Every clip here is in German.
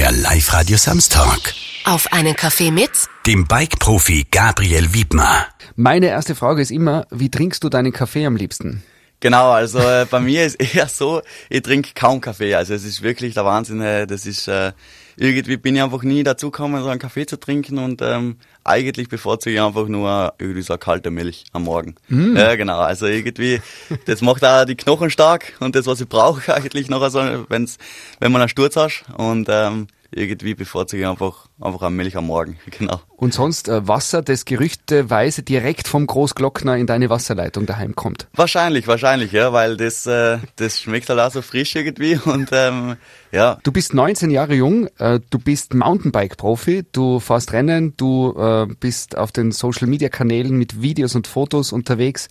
der Live-Radio Samstag. Auf einen Kaffee mit Dem Bike-Profi Gabriel Wiedmer. Meine erste Frage ist immer, wie trinkst du deinen Kaffee am liebsten? Genau, also äh, bei mir ist eher so, ich trinke kaum Kaffee. Also es ist wirklich der Wahnsinn. Äh, das ist äh, irgendwie bin ich einfach nie dazu gekommen, so einen Kaffee zu trinken und ähm, eigentlich bevorzuge ich einfach nur irgendwie so eine kalte Milch am Morgen. Mm. Ja, genau. Also irgendwie, das macht auch die Knochen stark und das, was ich brauche eigentlich noch, also wenn's, wenn man einen Sturz hast und ähm, irgendwie bevorzuge ich einfach, einfach eine Milch am Morgen, genau. Und sonst äh, Wasser, das gerüchteweise direkt vom Großglockner in deine Wasserleitung daheim kommt? Wahrscheinlich, wahrscheinlich, ja, weil das, äh, das schmeckt halt auch so frisch irgendwie und ähm, ja. Du bist 19 Jahre jung, äh, du bist Mountainbike-Profi, du fährst Rennen, du äh, bist auf den Social-Media-Kanälen mit Videos und Fotos unterwegs.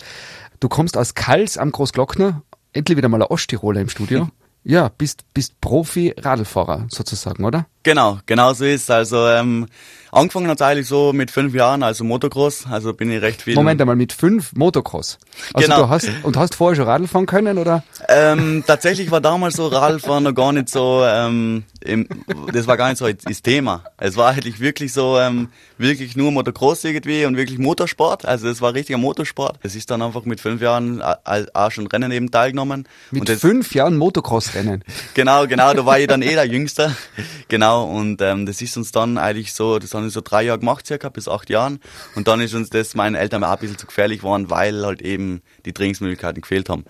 Du kommst aus Kals am Großglockner, endlich wieder mal ein Osttiroler im Studio. Ja, bist, bist Profi-Radlfahrer sozusagen, oder? Genau, genau so ist Also ähm, angefangen hat eigentlich so mit fünf Jahren, also Motocross, also bin ich recht viel. Moment einmal, mit fünf Motocross. Also Genau. du hast und hast vorher schon Radl fahren können, oder? Ähm, tatsächlich war damals so Radfahren noch gar nicht so, ähm, im, das war gar nicht so das Thema. Es war eigentlich wirklich so, ähm, wirklich nur Motocross irgendwie und wirklich Motorsport. Also es war richtiger Motorsport. Es ist dann einfach mit fünf Jahren a- a- auch schon Rennen eben teilgenommen. Mit das, fünf Jahren Motocross-Rennen. Genau, genau, da war ich dann eh der Jüngste. Genau, und ähm, das ist uns dann eigentlich so, das haben wir so drei Jahre gemacht, circa bis acht Jahren. Und dann ist uns das meinen Eltern auch ein bisschen zu gefährlich geworden, weil halt eben die Trainingsmöglichkeiten gefehlt haben.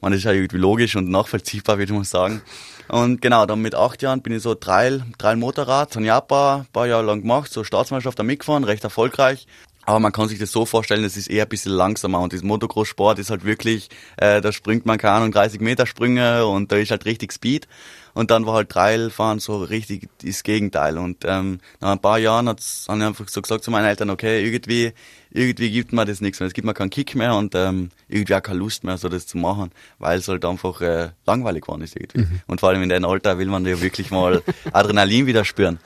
Man, das ist ja irgendwie logisch und nachvollziehbar, würde ich mal sagen. Und genau, dann mit acht Jahren bin ich so Trail, Trail Motorrad, habe ich auch ein paar, paar Jahre lang gemacht, so Staatsmeisterschaft da mitgefahren, recht erfolgreich. Aber man kann sich das so vorstellen, das ist eher ein bisschen langsamer und das Motocross-Sport ist halt wirklich, äh, da springt man keine Ahnung 30 Meter Sprünge und da ist halt richtig Speed. Und dann war halt Trailfahren so richtig das Gegenteil. Und ähm, nach ein paar Jahren hat's, haben ich einfach so gesagt zu meinen Eltern, okay, irgendwie, irgendwie gibt mir das nichts mehr. Es gibt mir keinen Kick mehr und ähm, irgendwie auch keine Lust mehr, so das zu machen, weil es halt einfach äh, langweilig geworden ist irgendwie. Und vor allem in dem Alter will man ja wirklich mal Adrenalin wieder spüren.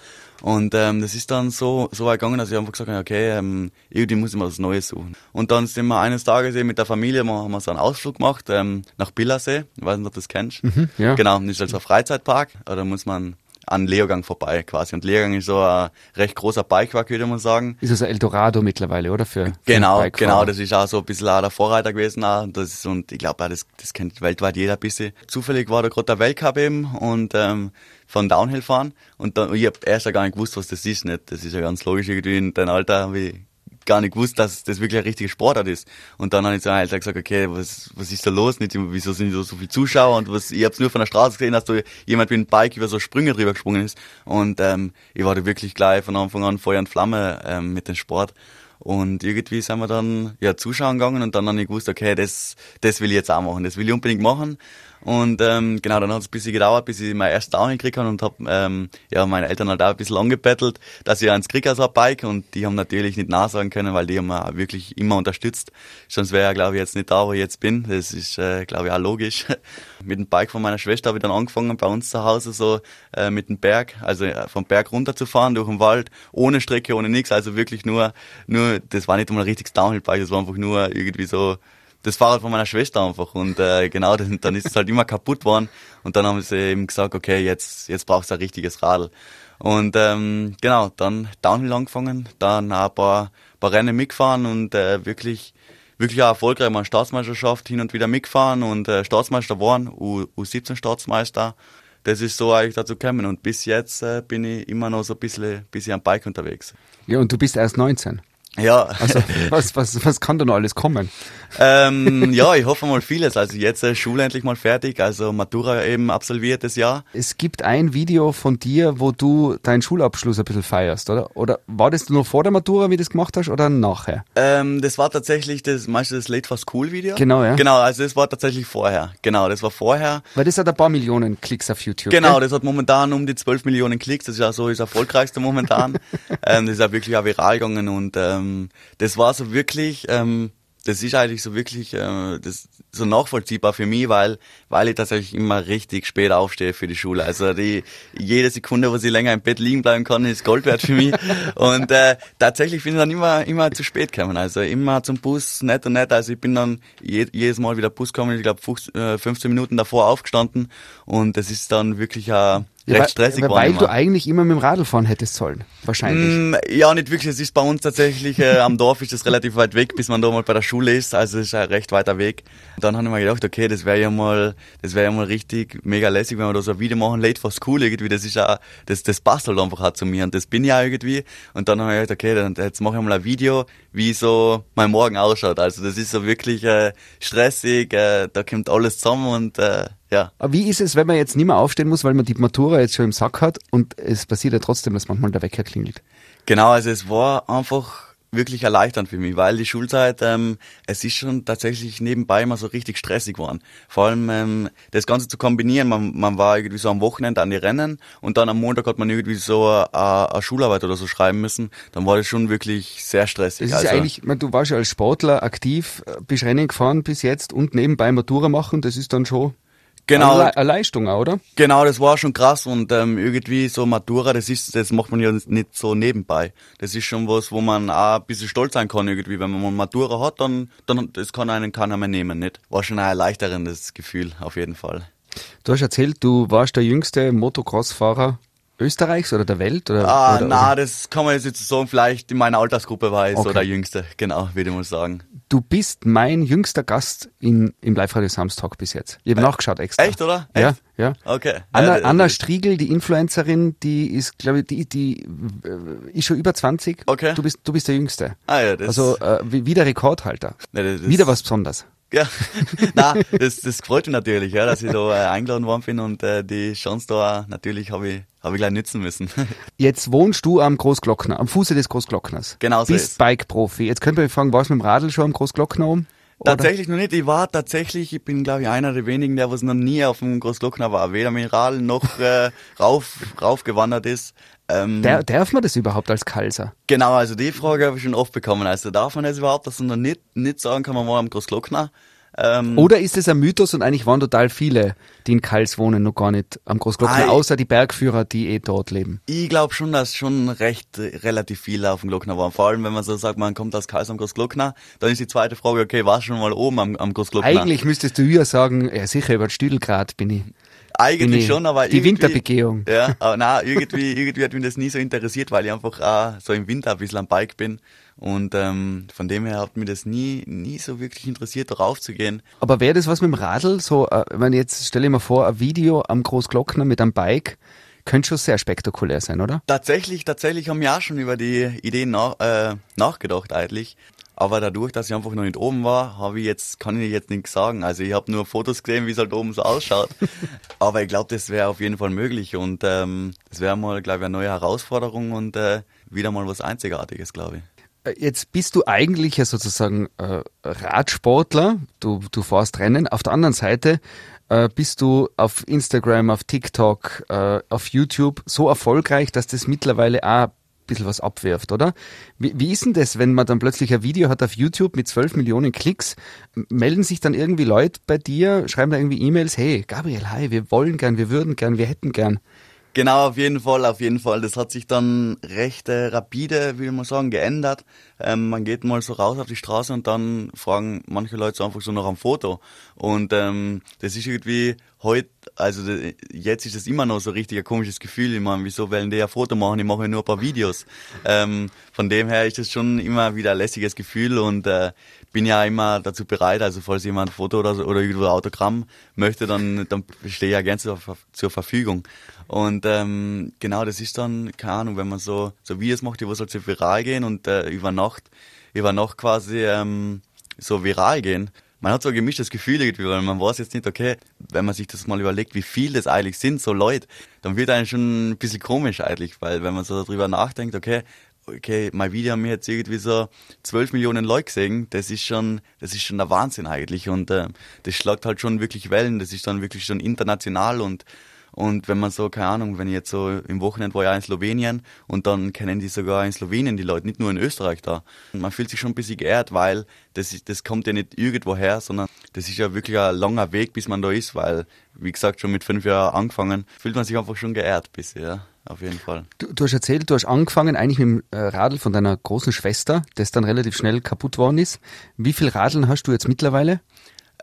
Und ähm, das ist dann so, so weit gegangen, dass ich einfach gesagt habe, okay, ähm, irgendwie muss ich mal was Neues suchen. Und dann sind wir eines Tages eben mit der Familie, mal, haben wir so einen Ausflug gemacht ähm, nach Billersee. Ich weiß nicht, ob du das kennst. ja. Genau, das ist also ein Freizeitpark. Da muss man an Leogang vorbei quasi. Und Leogang ist so ein recht großer Bikepark, würde man sagen. Ist also Eldorado mittlerweile, oder? Für, Genau, genau, das ist auch so ein bisschen auch der Vorreiter gewesen. Auch. Das ist, und ich glaube, das, das kennt weltweit jeder ein bisschen. Zufällig war da gerade der Weltcup eben und ähm, von Downhill fahren. Und dann, ich hab erst gar nicht gewusst, was das ist. Nicht? Das ist ja ganz logisch irgendwie in deinem Alter, habe ich gar nicht gewusst, dass das wirklich ein richtiger Sportart ist. Und dann habe ich meinen Eltern gesagt, okay, was, was ist da los? Nicht, wieso sind da so viele Zuschauer? Und was, ich habe es nur von der Straße gesehen, dass da jemand mit einem Bike über so Sprünge drüber gesprungen ist. Und ähm, ich war da wirklich gleich von Anfang an Feuer und Flamme ähm, mit dem Sport. Und irgendwie sind wir dann ja zuschauen gegangen und dann habe ich gewusst, okay, das, das will ich jetzt auch machen, das will ich unbedingt machen. Und ähm, genau, dann hat es ein bisschen gedauert, bis ich mein erstes Downhill gekriegt habe und habe ähm, ja, meine Eltern halt auch ein bisschen angebettelt, dass ich so ein Bike und die haben natürlich nicht nachsagen können, weil die haben mich wirklich immer unterstützt. Sonst wäre ich, glaube ich, jetzt nicht da, wo ich jetzt bin. Das ist, äh, glaube ich, auch logisch. mit dem Bike von meiner Schwester habe ich dann angefangen, bei uns zu Hause so äh, mit dem Berg, also äh, vom Berg runterzufahren durch den Wald, ohne Strecke, ohne nichts, also wirklich nur, nur, das war nicht einmal ein richtiges Downhill-Bike, das war einfach nur irgendwie so das Fahrrad von meiner Schwester einfach und äh, genau, dann, dann ist es halt immer kaputt worden und dann haben sie eben gesagt, okay, jetzt jetzt brauchst du ein richtiges Radl und ähm, genau, dann Downhill angefangen, dann ein paar, paar Rennen mitgefahren und äh, wirklich wirklich auch erfolgreich mal Staatsmeisterschaft hin und wieder mitgefahren und äh, Staatsmeister geworden, U, U17 Staatsmeister. Das ist so eigentlich dazu gekommen und bis jetzt äh, bin ich immer noch so ein bisschen, bisschen am Bike unterwegs. Ja, und du bist erst 19. Ja, Also, was, was, was kann da noch alles kommen? ähm, ja, ich hoffe mal vieles. Also jetzt äh, Schule endlich mal fertig, also Matura eben absolviert das Jahr. Es gibt ein Video von dir, wo du deinen Schulabschluss ein bisschen feierst, oder? Oder war das nur vor der Matura, wie du das gemacht hast, oder nachher? Ähm, das war tatsächlich das, meinst du das Late for School Video? Genau, ja. Genau, also das war tatsächlich vorher. Genau, das war vorher. Weil das hat ein paar Millionen Klicks auf YouTube. Genau, gell? das hat momentan um die 12 Millionen Klicks. Das ist ja so das erfolgreichste momentan. ähm, das ist ja wirklich auch viral gegangen und ähm, das war so wirklich, ähm, das ist eigentlich so wirklich äh, das so nachvollziehbar für mich, weil weil ich tatsächlich immer richtig spät aufstehe für die Schule. Also die jede Sekunde, wo ich länger im Bett liegen bleiben kann, ist Gold wert für mich. und äh, tatsächlich bin ich dann immer immer zu spät gekommen. Also immer zum Bus, nett und nett. Also ich bin dann je, jedes Mal wieder Bus gekommen. Ich glaube 15 Minuten davor aufgestanden und das ist dann wirklich ein recht weil- stressig weil, war. Weil du eigentlich immer mit dem Radl fahren hättest sollen. Wahrscheinlich. Mm, Ja, nicht wirklich. Es ist bei uns tatsächlich, äh, am Dorf ist das relativ weit weg, bis man da mal bei der Schule ist. Also es ist ein recht weiter Weg. Und dann habe ich mir gedacht, okay, das wäre ja mal, das wäre ja mal richtig mega lässig, wenn wir da so ein Video machen, late for school irgendwie. Das ist ja, das, das passt halt einfach auch zu mir und das bin ich ja irgendwie. Und dann habe ich gedacht, okay, dann jetzt mache ich mal ein Video, wie so mein Morgen ausschaut. Also das ist so wirklich äh, stressig, äh, da kommt alles zusammen und äh, ja. Aber wie ist es, wenn man jetzt nicht mehr aufstehen muss, weil man die Matura jetzt schon im Sack hat und es passiert ja trotzdem, dass manchmal der Wecker klingelt? Genau, also es war einfach wirklich erleichternd für mich, weil die Schulzeit, ähm, es ist schon tatsächlich nebenbei immer so richtig stressig geworden. Vor allem ähm, das Ganze zu kombinieren, man, man war irgendwie so am Wochenende an die Rennen und dann am Montag hat man irgendwie so eine, eine Schularbeit oder so schreiben müssen, dann war das schon wirklich sehr stressig. Das ist ja Also- eigentlich, ich meine, du warst ja als Sportler aktiv, äh, bist Rennen gefahren bis jetzt und nebenbei Matura machen, das ist dann schon Genau, eine, Le eine Leistung, auch, oder? Genau, das war schon krass und ähm, irgendwie so Matura, das ist, das macht man ja nicht so nebenbei. Das ist schon was, wo man auch ein bisschen stolz sein kann irgendwie. Wenn man Matura hat, dann, dann das kann einen keiner mehr nehmen, nicht? War schon ein erleichterndes Gefühl, auf jeden Fall. Du hast erzählt, du warst der jüngste Motocross-Fahrer Österreichs oder der Welt? Oder, Ah, oder, na, das kann man jetzt nicht so sagen. Vielleicht in meiner Altersgruppe war ich so Okay. der Jüngste. Genau, würde ich mal sagen. Du bist mein jüngster Gast in, im Live-Radio Samstag bis jetzt. Ich habe nachgeschaut extra. Echt, oder? Ja, Echt? ja. Okay. Anna, Ja, Anna Striegel, die Influencerin, die ist, glaube ich, die, die äh, ist schon über 20. Okay. Du bist, du bist der Jüngste. Ah ja, das, Also äh, wie- wieder Rekordhalter. Ja, das- Wieder was Besonderes. Ja, na, das, das freut mich natürlich, ja, dass ich da äh, eingeladen worden bin und äh, die Chance da natürlich habe ich, hab ich gleich nützen müssen. Jetzt wohnst du am Großglockner, am Fuße des Großglockners. Genau so Bist ist. Bike-Profi. Jetzt könnte man mich fragen, warst du mit dem Radl schon am Großglockner um? Oder? Tatsächlich noch nicht. Ich war tatsächlich, ich bin glaube ich einer der wenigen, der was noch nie auf dem Großglockner war. Weder Mineral noch äh, rauf, raufgewandert ist. Ähm, Der, darf man das überhaupt als Kalser? genau, also die Frage habe ich schon oft bekommen. Also darf man das überhaupt, dass man noch nicht, nicht sagen kann, man war am Großglockner. Ähm, Oder ist es ein Mythos und eigentlich waren total viele, die in Kals wohnen, noch gar nicht am Großglockner, Ei. außer die Bergführer, die eh dort leben? Ich glaube schon, dass schon recht äh, relativ viele auf dem Glockner waren. Vor allem, wenn man so sagt, man kommt aus Kals am Großglockner, dann ist die zweite Frage, okay, warst du schon mal oben am, am Großglockner? Eigentlich müsstest du ja sagen, ja sicher, über den Stüdelgrad bin ich. Eigentlich ich schon, aber die irgendwie, Winterbegehung. Ja, aber na, irgendwie, irgendwie hat mich das nie so interessiert, weil ich einfach auch so im Winter ein bisschen am Bike bin. Und ähm, von dem her hat mich das nie, nie so wirklich interessiert, darauf zu gehen. Aber wäre das was mit dem Radl? So, äh, ich meine, jetzt stelle ich mir vor, ein Video am Großglockner mit einem Bike könnte schon sehr spektakulär sein, oder? Tatsächlich, tatsächlich haben wir auch schon über die Ideen nach, äh, nachgedacht eigentlich. Aber dadurch, dass ich einfach noch nicht oben war, habe ich jetzt, kann ich jetzt nichts sagen. Also ich habe nur Fotos gesehen, wie es halt oben so ausschaut. Aber ich glaube, das wäre auf jeden Fall möglich und ähm, das wäre mal, glaube ich, eine neue Herausforderung und äh, wieder mal was Einzigartiges, glaube ich. Äh, Jetzt bist du eigentlich ja sozusagen äh, Radsportler, du, du fährst Rennen. Auf der anderen Seite äh, bist du auf Instagram, auf TikTok, äh, auf YouTube so erfolgreich, dass das mittlerweile auch bisschen was abwirft, oder? Wie, wie ist denn das, wenn man dann plötzlich ein Video hat auf YouTube mit 12 Millionen Klicks? Melden sich dann irgendwie Leute bei dir, schreiben da irgendwie E-Mails, hey, Gabriel, hi, wir wollen gern, wir würden gern, wir hätten gern. Genau, auf jeden Fall, auf jeden Fall. Das hat sich dann recht äh, rapide, ich mal sagen, geändert. Ähm, man geht mal so raus auf die Straße und dann fragen manche Leute so einfach so nach einem Foto. Und ähm, das ist irgendwie heute, also de- jetzt ist es immer noch so richtig ein komisches Gefühl. Ich meine, wieso wollen die ein Foto machen? Ich mache ja nur ein paar Videos. Ähm, von dem her ist das schon immer wieder ein lässiges Gefühl und äh, bin ja immer dazu bereit, also falls jemand ein Foto oder, so, oder ein Autogramm möchte, dann, dann stehe ich ja gerne zur, zur Verfügung. Und ähm, genau, das ist dann, keine Ahnung, wenn man so, so Videos macht, die was halt so viral gehen und äh, über Nacht, über Nacht quasi ähm, so viral gehen. Man hat so ein gemischtes Gefühl irgendwie, weil man weiß jetzt nicht, okay, wenn man sich das mal überlegt, wie viel das eigentlich sind, so Leute, dann wird einem schon ein bisschen komisch eigentlich, weil wenn man so darüber nachdenkt, okay, okay, mein Video haben mir jetzt irgendwie so 12 Millionen Leute gesehen, das ist schon, das ist schon der Wahnsinn eigentlich und äh, das schlagt halt schon wirklich Wellen, das ist dann wirklich schon international und und wenn man so, keine Ahnung, wenn ich jetzt so im Wochenende war auch in Slowenien und dann kennen die sogar in Slowenien die Leute, nicht nur in Österreich da. Und man fühlt sich schon ein bisschen geehrt, weil das, ist, das kommt ja nicht irgendwo her, sondern das ist ja wirklich ein langer Weg, bis man da ist, weil, wie gesagt, schon mit fünf Jahren angefangen, fühlt man sich einfach schon geehrt bisher, ja, auf jeden Fall. Du, du hast erzählt, du hast angefangen eigentlich mit dem äh, Radl von deiner großen Schwester, das dann relativ schnell kaputt worden ist. Wie viel Radeln hast du jetzt mittlerweile?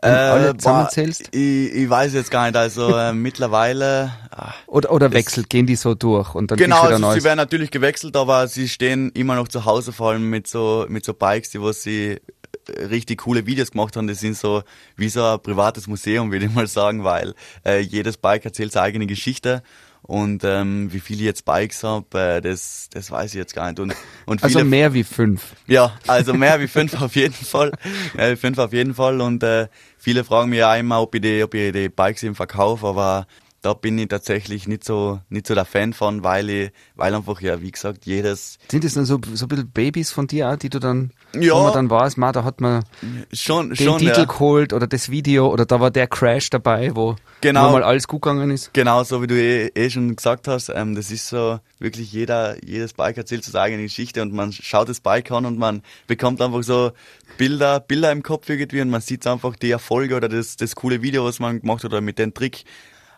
Wenn alle Äh, boah, zusammenzählst? Ich, ich weiß jetzt gar nicht, also äh, mittlerweile... ah, Oder, oder wechselt, gehen die so durch und dann Genau, wieder also sie Neues? werden natürlich gewechselt, aber sie stehen immer noch zu Hause, vor allem mit so, mit so Bikes, die wo sie äh, richtig coole Videos gemacht haben. Das sind so wie so ein privates Museum, würde ich mal sagen, weil äh, jedes Bike erzählt seine eigene Geschichte. Und ähm, wie viele ich jetzt Bikes habe, äh, das, das weiß ich jetzt gar nicht. Und, und viele Also mehr wie fünf. ja, also mehr wie fünf auf jeden Fall. Mehr wie fünf auf jeden Fall. Und äh, viele fragen mich auch immer, ob ich die, ob ich die Bikes eben verkaufe, aber da bin ich tatsächlich nicht so, nicht so der Fan von, weil ich, weil einfach, ja, wie gesagt, jedes, Sind das dann so, so ein bisschen Babys von dir auch, die du dann, Ja. wo man dann weiß, ma, da hat man schon, den schon, Titel ja. geholt oder das Video oder da war der Crash dabei, wo, Genau. wo mal alles gut gegangen ist. Genau, so wie du eh, eh schon gesagt hast, ähm, das ist so, wirklich jeder, jedes Bike erzählt so seine eigene Geschichte und man schaut das Bike an und man bekommt einfach so Bilder, Bilder im Kopf irgendwie und man sieht einfach die Erfolge oder das, das coole Video, was man gemacht hat oder mit dem Trick.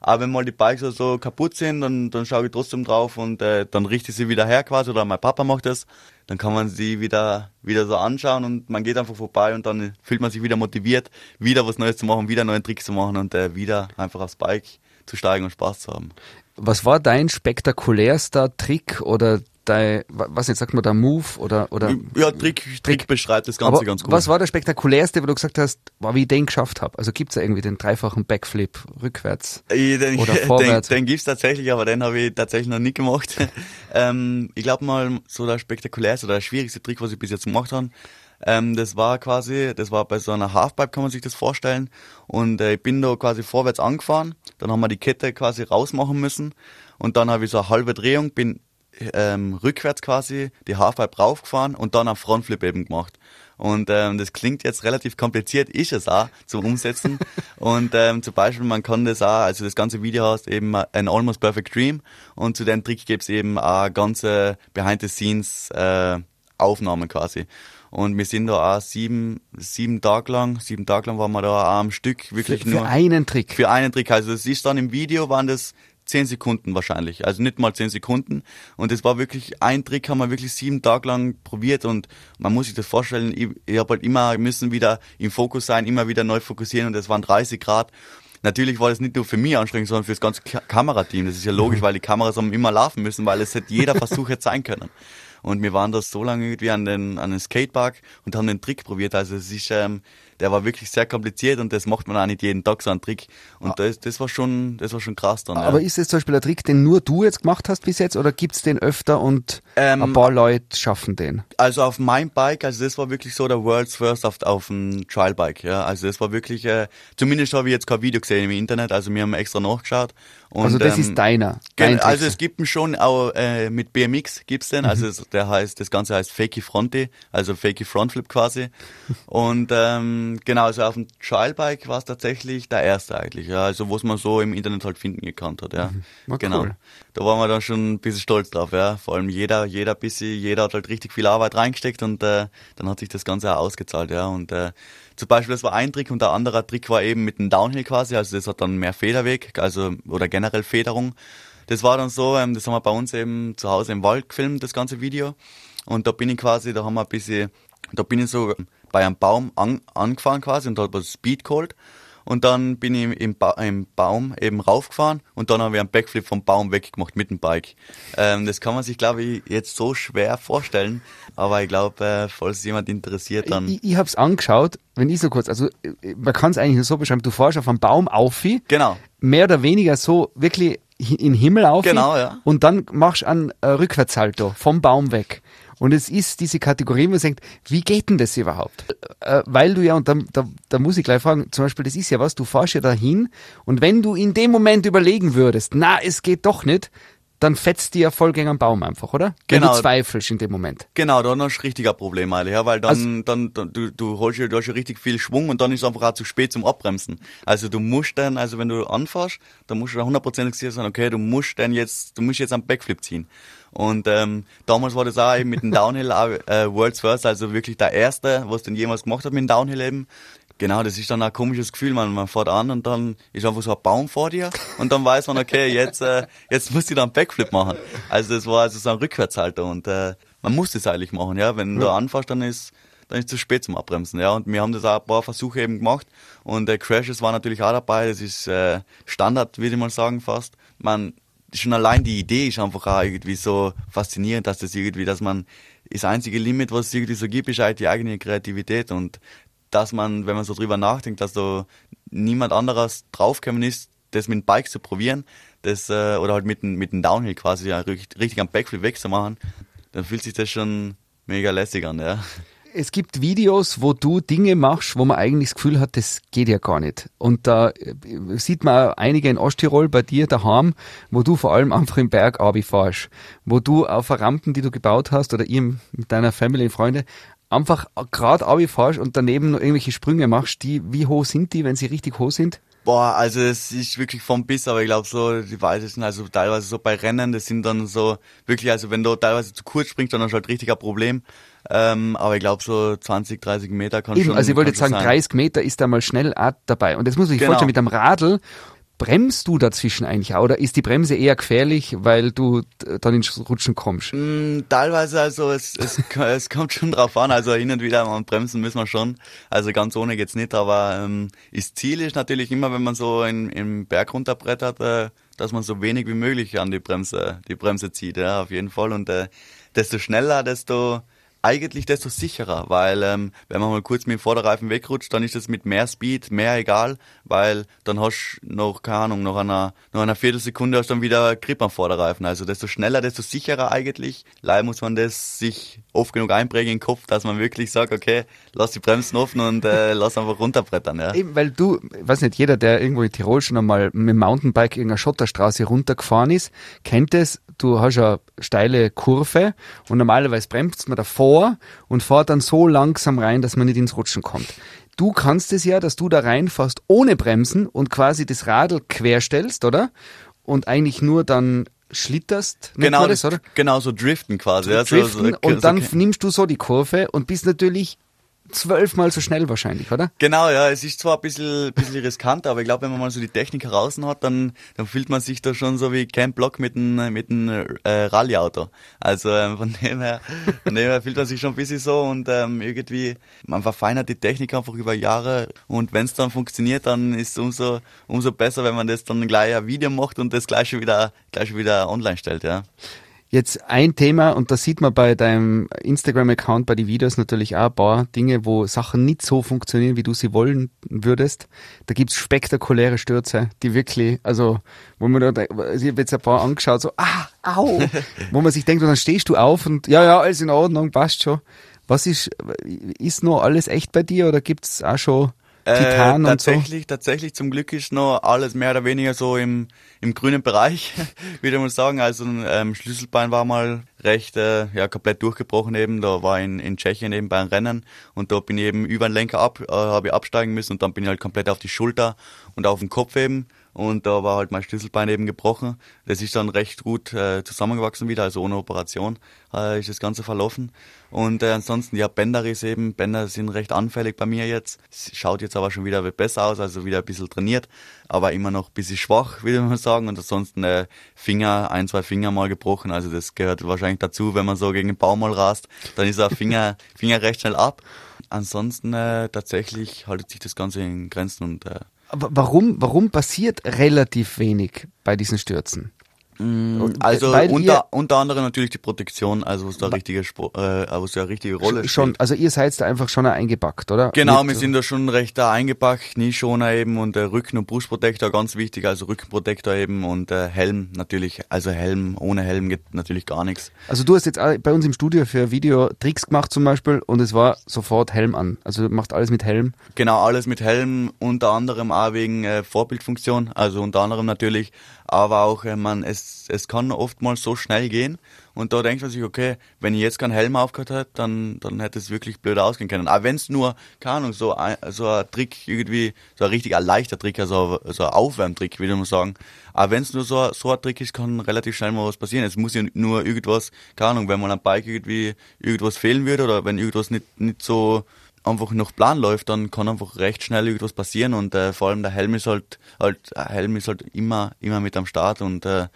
Aber wenn mal die Bikes so- kaputt sind, dann, dann schaue ich trotzdem drauf und äh, dann richte ich sie wieder her quasi oder mein Papa macht das. Dann kann man sie wieder, wieder so anschauen und man geht einfach vorbei und dann fühlt man sich wieder motiviert, wieder was Neues zu machen, wieder einen neuen Trick zu machen und äh, wieder einfach aufs Bike zu steigen und Spaß zu haben. Was war dein spektakulärster Trick oder dein, wa- was jetzt sagt man da, Move oder, oder, Ja, Trick, Trick beschreibt das Ganze aber ganz gut. was war der spektakulärste, wo du gesagt hast, wow, wie ich den geschafft habe? Also gibt's ja irgendwie den dreifachen Backflip rückwärts? Ich, den, Oder den, vorwärts. den gibt's tatsächlich, aber den habe ich tatsächlich noch nicht gemacht. ähm, ich glaube mal, so der spektakulärste oder der schwierigste Trick, was ich bis jetzt gemacht habe, ähm, das war quasi, das war bei so einer Halfpipe, kann man sich das vorstellen. Und äh, ich bin da quasi vorwärts angefahren, dann haben wir die Kette quasi rausmachen müssen und dann habe ich so eine halbe Drehung, bin ähm, rückwärts quasi die Halfpipe raufgefahren und dann einen Frontflip eben gemacht. Und ähm, das klingt jetzt relativ kompliziert, ist es auch zum Umsetzen. und ähm, zum Beispiel, man kann das auch, also das ganze Video hast eben ein Almost Perfect Dream und zu dem Trick gibt's eben auch ganze Behind the Scenes äh, Aufnahmen quasi. Und wir sind da auch sieben, sieben Tage lang, sieben Tage lang waren wir da auch am Stück Für, wirklich für nur einen Trick. für einen Trick. Also es ist dann im Video waren das zehn Sekunden wahrscheinlich, also nicht mal zehn Sekunden. Und es war wirklich ein Trick, haben wir wirklich sieben Tage lang probiert und man muss sich das vorstellen. Ich, ich habe halt immer müssen wieder im Fokus sein, immer wieder neu fokussieren und es waren 30 Grad. Natürlich war das nicht nur für mich anstrengend, sondern für das ganze Ka Kamerateam. Das ist ja logisch, weil die Kameras haben immer laufen müssen, weil es hätte jeder Versuch jetzt sein können. Und wir waren da so lange irgendwie an den, an den Skatepark und haben den Trick probiert. Also es ist, ähm, der war wirklich sehr kompliziert und das macht man auch nicht jeden Tag so einen Trick. Und das, das war schon, das war schon krass dann. Aber ja. ist das zum Beispiel ein Trick, den nur du jetzt gemacht hast bis jetzt oder gibt's den öfter und Ähm, ein paar Leute schaffen den? Also auf meinem Bike, also das war wirklich so der World's First auf, auf dem Trialbike, ja. Also das war wirklich, äh, zumindest habe ich jetzt kein Video gesehen im Internet, also wir haben extra nachgeschaut. Und, Also das ähm, ist deiner. Dein Trick. also es gibt ihn schon auch äh, mit BMX gibt's den, Mhm. also es- der heißt das Ganze heißt Fakey Fronty, also Fakey Frontflip quasi. Und ähm, genau, also auf dem Trialbike war es tatsächlich der erste eigentlich, ja, also was man so im Internet halt finden gekannt hat, ja. Na, genau. cool. Da waren wir dann schon ein bisschen stolz drauf, ja. Vor allem jeder, jeder bisschen, jeder hat halt richtig viel Arbeit reingesteckt und äh, dann hat sich das Ganze auch ausgezahlt, ja. Und äh, zum Beispiel, das war ein Trick und der andere Trick war eben mit dem Downhill quasi, also das hat dann mehr Federweg, also oder generell Federung. Das war dann so, ähm, das haben wir bei uns eben zu Hause im Wald gefilmt, das ganze Video. Und da bin ich quasi, da haben wir ein bisschen, da bin ich so bei einem Baum an, angefahren quasi und da hat man Speed geholt. Und dann bin ich im, ba im Baum eben raufgefahren und dann haben wir einen Backflip vom Baum weggemacht mit dem Bike. Ähm, das kann man sich, glaube ich, jetzt so schwer vorstellen. Aber ich glaube, äh, falls es jemand interessiert, dann... ich, ich hab's angeschaut, wenn ich so kurz, also äh, man kann es eigentlich nur so beschreiben, du fährst auf einem Baum auf, genau. mehr oder weniger so wirklich in den Himmel auf Genau, ja. und dann machst du einen äh, Rückwärtssalto vom Baum weg. Und es ist diese Kategorie, wo man denkt, wie geht denn das überhaupt? Äh, weil du ja, und da, da, da muss ich gleich fragen, zum Beispiel, das ist ja was, du fährst ja dahin und wenn du in dem Moment überlegen würdest, na, es geht doch nicht, dann fetzt dir ja voll gegen einen Baum einfach, oder? Wenn Genau. du zweifelst in dem Moment. Genau, dann hast du richtig ein Problem, eigentlich, ja, weil dann, Also- dann, dann du, du holst ja, du hast ja richtig viel Schwung und dann ist es einfach auch zu spät zum Abbremsen. Also du musst dann, also wenn du anfährst, dann musst du da hundertprozentig sicher sein, okay, du musst dann jetzt, du musst jetzt einen Backflip ziehen. Und ähm, damals war das auch eben mit dem Downhill auch, äh, World's First, also wirklich der erste, was den jemals gemacht hat mit dem Downhill eben. Genau, das ist dann ein komisches Gefühl, man, man fährt an und dann ist einfach so ein Baum vor dir und dann weiß man, okay, jetzt, äh, jetzt muss ich dann einen Backflip machen. Also das war also so ein Rückwärtshalter und äh, man muss das eigentlich machen, ja. Wenn du anfährst, dann ist dann ist es zu spät zum Abbremsen. Ja, und wir haben das auch ein paar Versuche eben gemacht und äh, Crashes waren natürlich auch dabei. Das ist äh, Standard, würde ich mal sagen fast. Man schon allein die Idee ist einfach auch irgendwie so faszinierend, dass das irgendwie, dass man das einzige Limit, was es irgendwie so gibt, ist halt die eigene Kreativität und dass man, wenn man so drüber nachdenkt, dass da niemand anderes draufgekommen ist, das mit dem Bike zu probieren, das, äh, oder halt mit mit dem Downhill quasi ja, richtig, richtig am Backflip wegzumachen, dann fühlt sich das schon mega lässig an, ja. Es gibt Videos, wo du Dinge machst, wo man eigentlich das Gefühl hat, das geht ja gar nicht. Und da äh, sieht man einige in Osttirol bei dir daheim, wo du vor allem einfach im Berg Abi fährst, wo du auf Rampen, die du gebaut hast, oder ihr mit deiner Family und Freunde, einfach gerade Abi fährst und daneben noch irgendwelche Sprünge machst, die, wie hoch sind die, wenn sie richtig hoch sind? Boah, also es ist wirklich vom Biss, aber ich glaube so, die weitesten, also teilweise so bei Rennen, das sind dann so wirklich, also wenn du teilweise zu kurz springst, dann hast du halt richtig ein Problem. Ähm, aber ich glaube so 20, 30 Meter kann Eben, schon. also ich wollte jetzt sagen, sein. 30 Meter ist da mal schnell dabei. Und das muss sich Genau. vorstellen, mit einem Radl bremst du dazwischen eigentlich auch, oder ist die Bremse eher gefährlich, weil du dann ins Rutschen kommst? Mm, Teilweise, also es, es, es kommt schon drauf an, also hin und wieder mal bremsen müssen wir schon. Also ganz ohne geht's nicht, aber ähm, das Ziel ist natürlich immer, wenn man so in, im Berg runterbrettert, äh, dass man so wenig wie möglich an die Bremse, die Bremse zieht, ja, auf jeden Fall. Und äh, desto schneller, desto eigentlich desto sicherer, weil ähm, wenn man mal kurz mit dem Vorderreifen wegrutscht, dann ist das mit mehr Speed, mehr egal, weil dann hast du noch, keine Ahnung, noch einer, noch einer Viertelsekunde hast du dann wieder Grip am Vorderreifen. Also desto schneller, desto sicherer eigentlich. Leider muss man das sich oft genug einprägen im Kopf, dass man wirklich sagt, okay, lass die Bremsen offen und äh, lass einfach runterbrettern. Ja. Eben, weil du, weiß nicht, jeder, der irgendwo in Tirol schon einmal mit dem Mountainbike irgendeiner Schotterstraße runtergefahren ist, kennt es. Du hast eine steile Kurve und normalerweise bremst man davor und fährt dann so langsam rein, dass man nicht ins Rutschen kommt. Du kannst es ja, dass du da reinfährst ohne Bremsen und quasi das Radl querstellst, oder? Und eigentlich nur dann schlitterst, Genau, das, oder? genau so driften quasi. ja, so- Driften so, und so- dann nimmst du so die Kurve und bist natürlich zwölfmal so schnell wahrscheinlich, oder? Genau, ja, es ist zwar ein bisschen, bisschen riskant, aber ich glaube, wenn man mal so die Technik heraus hat, dann, dann fühlt man sich da schon so wie Camp Block mit einem mit einem, äh, Rallye-Auto. Also ähm, von dem her, von dem her fühlt man sich schon ein bisschen so und ähm, irgendwie, man verfeinert die Technik einfach über Jahre und wenn es dann funktioniert, dann ist es umso, umso besser, wenn man das dann gleich ein Video macht und das gleiche wieder, gleich wieder online stellt, ja. Jetzt ein Thema, und das sieht man bei deinem Instagram-Account, bei den Videos natürlich auch ein paar Dinge, wo Sachen nicht so funktionieren, wie du sie wollen würdest. Da gibt's spektakuläre Stürze, die wirklich, also, wo man da, ich habe jetzt ein paar angeschaut, so, ah, au, wo man sich denkt, und dann stehst du auf und, ja, ja, alles in Ordnung, passt schon. Was ist, ist noch alles echt bei dir oder gibt's auch schon Titan äh, und so? tatsächlich, tatsächlich zum Glück ist noch alles mehr oder weniger so im, im grünen Bereich, würde mal sagen. Also ähm, Schlüsselbein war mal recht äh, ja komplett durchgebrochen eben. Da war in, in Tschechien eben bei einem Rennen und da bin ich eben über den Lenker ab, äh, habe ich absteigen müssen und dann bin ich halt komplett auf die Schulter und auf den Kopf eben. Und da war halt mein Schlüsselbein eben gebrochen. Das ist dann recht gut äh, zusammengewachsen wieder, also ohne Operation äh, ist das Ganze verlaufen. Und äh, ansonsten, ja, Bänderriss eben. Bänder sind recht anfällig bei mir jetzt. Schaut jetzt aber schon wieder besser aus, also wieder ein bisschen trainiert, aber immer noch ein bisschen schwach, würde mal sagen. Und ansonsten äh, Finger, ein, zwei Finger mal gebrochen. Also das gehört wahrscheinlich dazu, wenn man so gegen den Baum mal rast, dann ist der Finger, Finger recht schnell ab. Ansonsten äh, tatsächlich haltet sich das Ganze in Grenzen und äh, warum, warum passiert relativ wenig bei diesen Stürzen? Und, Also unter, unter anderem natürlich die Protektion, also was da richtige, Spo äh, was da eine richtige Rolle schon, spielt. also ihr seid da einfach schon eingepackt, oder? Genau, Mit- wir sind da schon recht da eingepackt, Knieschoner eben und äh, Rücken- und Brustprotektor, ganz wichtig, also Rückenprotektor eben und äh, Helm natürlich, also Helm, ohne Helm geht natürlich gar nichts. Also du hast jetzt bei uns im Studio für Video Tricks gemacht zum Beispiel und es war sofort Helm an. Also macht alles mit Helm. Genau, alles mit Helm, unter anderem auch wegen äh, Vorbildfunktion, also unter anderem natürlich, aber auch, äh, man, es, es kann oftmals so schnell gehen und da denkt man sich, okay, wenn ich jetzt keinen Helm aufgehört hätte, dann, dann hätte es wirklich blöd ausgehen können. Aber wenn es nur, keine Ahnung, so ein, so ein Trick irgendwie, so ein richtig ein leichter Trick, also so ein Aufwärmtrick, würde man sagen, aber wenn es nur so, so ein Trick ist, kann relativ schnell mal was passieren. Es muss ja nur irgendwas, keine Ahnung, wenn man am Bike irgendwie irgendwas fehlen würde oder wenn irgendwas nicht, nicht so einfach nach Plan läuft, dann kann einfach recht schnell irgendwas passieren und äh, vor allem der Helm ist halt, halt, ein Helm ist halt immer, immer mit am Start und äh,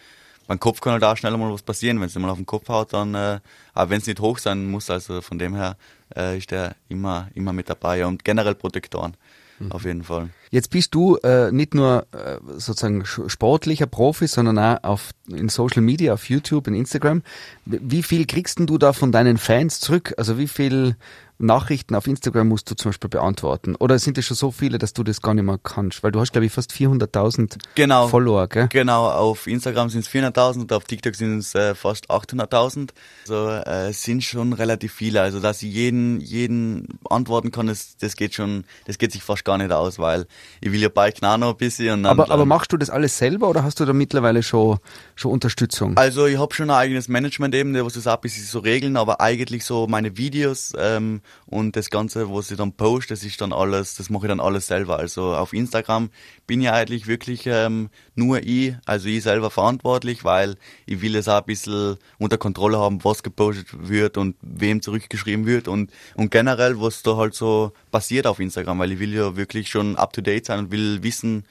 beim Kopf kann halt auch schneller mal was passieren. Wenn es mal auf den Kopf haut, dann, äh, aber wenn es nicht hoch sein muss, also von dem her äh, ist der immer, immer mit dabei und generell Protektoren. Mhm. Auf jeden Fall. Jetzt bist du äh, nicht nur äh, sozusagen sportlicher Profi, sondern auch auf, in Social Media, auf YouTube, in Instagram. Wie viel kriegst denn du da von deinen Fans zurück? Also wie viel Nachrichten auf Instagram musst du zum Beispiel beantworten? Oder sind es schon so viele, dass du das gar nicht mehr kannst? Weil du hast, glaube ich, fast 400.000 genau, Follower, gell? Genau, auf Instagram sind es 400.000 und auf TikTok sind es äh, fast 800.000. Also äh, es sind schon relativ viele. Also dass ich jeden, jeden antworten kann, das, das geht schon, das geht sich fast gar nicht aus, weil ich will ja bald auch noch ein bisschen. Und dann, aber, aber machst du das alles selber oder hast du da mittlerweile schon, schon Unterstützung? Also ich habe schon ein eigenes Management eben, was das auch ein bisschen so regeln, aber eigentlich so meine Videos ähm, und das Ganze, was ich dann poste, das ist dann alles, das mache ich dann alles selber. Also auf Instagram bin ich eigentlich wirklich ähm, nur ich, also ich selber verantwortlich, weil ich will es auch ein bisschen unter Kontrolle haben, was gepostet wird und wem zurückgeschrieben wird und, und generell, was da halt so passiert auf Instagram, weil ich will ja wirklich schon up to date sein und will wissen,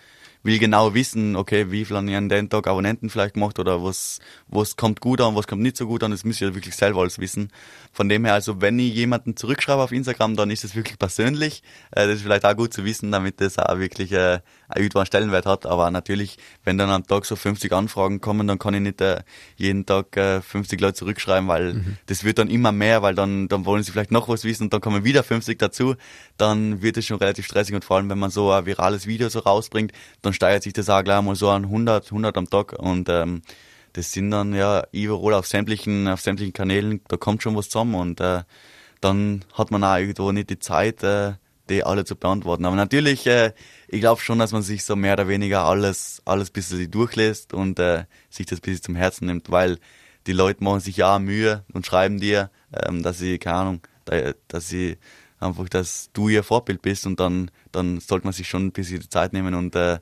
will genau wissen, okay, wie viel an an den Tag Abonnenten vielleicht gemacht oder was, was kommt gut an, was kommt nicht so gut an, das ich ja wirklich selber alles wissen. Von dem her, also wenn ich jemanden zurückschreibe auf Instagram, dann ist es wirklich persönlich. Äh, das ist vielleicht auch gut zu wissen, damit das auch wirklich äh, einen Stellenwert hat. Aber natürlich, wenn dann am Tag so 50 Anfragen kommen, dann kann ich nicht äh, jeden Tag äh, 50 Leute zurückschreiben, weil mhm. das wird dann immer mehr, weil dann, dann wollen sie vielleicht noch was wissen und dann kommen wieder 50 dazu. Dann wird es schon relativ stressig und vor allem, wenn man so ein virales Video so rausbringt, dann steigert sich das auch gleich mal so an 100, 100 am Tag. Und ähm, das sind dann ja überall auf sämtlichen, auf sämtlichen Kanälen, da kommt schon was zusammen. Und äh, dann hat man auch irgendwo nicht die Zeit, äh, die alle zu beantworten. Aber natürlich, äh, ich glaube schon, dass man sich so mehr oder weniger alles, alles bis sie durchlässt und äh, sich das bis zum Herzen nimmt, weil die Leute machen sich ja Mühe und schreiben dir, ähm, dass sie, keine Ahnung, dass sie einfach, dass du ihr Vorbild bist und dann, dann sollte man sich schon ein bisschen Zeit nehmen und äh,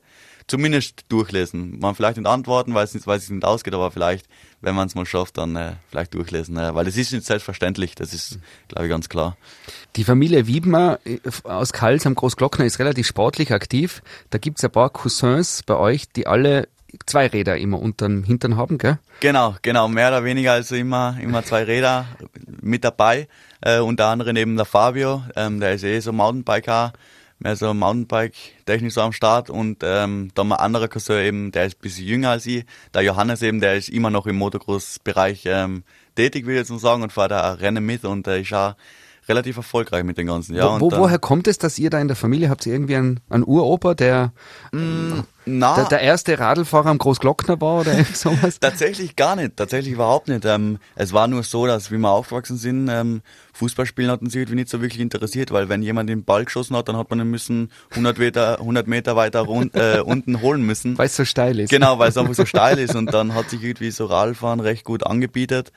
zumindest durchlesen. Man vielleicht nicht antworten, weil es nicht, weil es nicht ausgeht, aber vielleicht, wenn man es mal schafft, dann äh, vielleicht durchlesen. Äh, weil das ist nicht selbstverständlich, das ist, glaube ich, ganz klar. Die Familie Wiedmer äh, aus Kals am Großglockner ist relativ sportlich aktiv. Da gibt es ein paar Cousins bei euch, die alle zwei Räder immer unterm Hintern haben, gell? Genau, genau, mehr oder weniger also immer, immer zwei Räder mit dabei. Äh, unter anderem eben der Fabio, ähm, der ist eh so Mountainbiker, mehr so Mountainbike-technisch so am Start und ähm, dann ein anderer Cousin eben, der ist ein bisschen jünger als ich, der Johannes eben, der ist immer noch im Motocross-Bereich ähm, tätig, will ich jetzt mal sagen, und fährt da Rennen mit und der ist auch relativ erfolgreich mit den ganzen. Ja, wo, wo, woher kommt es, dass ihr da in der Familie habt ihr irgendwie einen, einen Uropa, der, mm, na, der, der erste Radlfahrer am Großglockner war oder sowas? tatsächlich gar nicht, tatsächlich überhaupt nicht. Ähm, es war nur so, dass wie wir aufgewachsen sind, ähm, Fußballspielen hat uns irgendwie nicht so wirklich interessiert, weil wenn jemand den Ball geschossen hat, dann hat man ihn müssen 100 Meter, 100 Meter weiter rund, äh, unten holen müssen. Weil es so steil ist. Genau, weil es einfach so steil ist und dann hat sich irgendwie so Radfahren recht gut angebietet.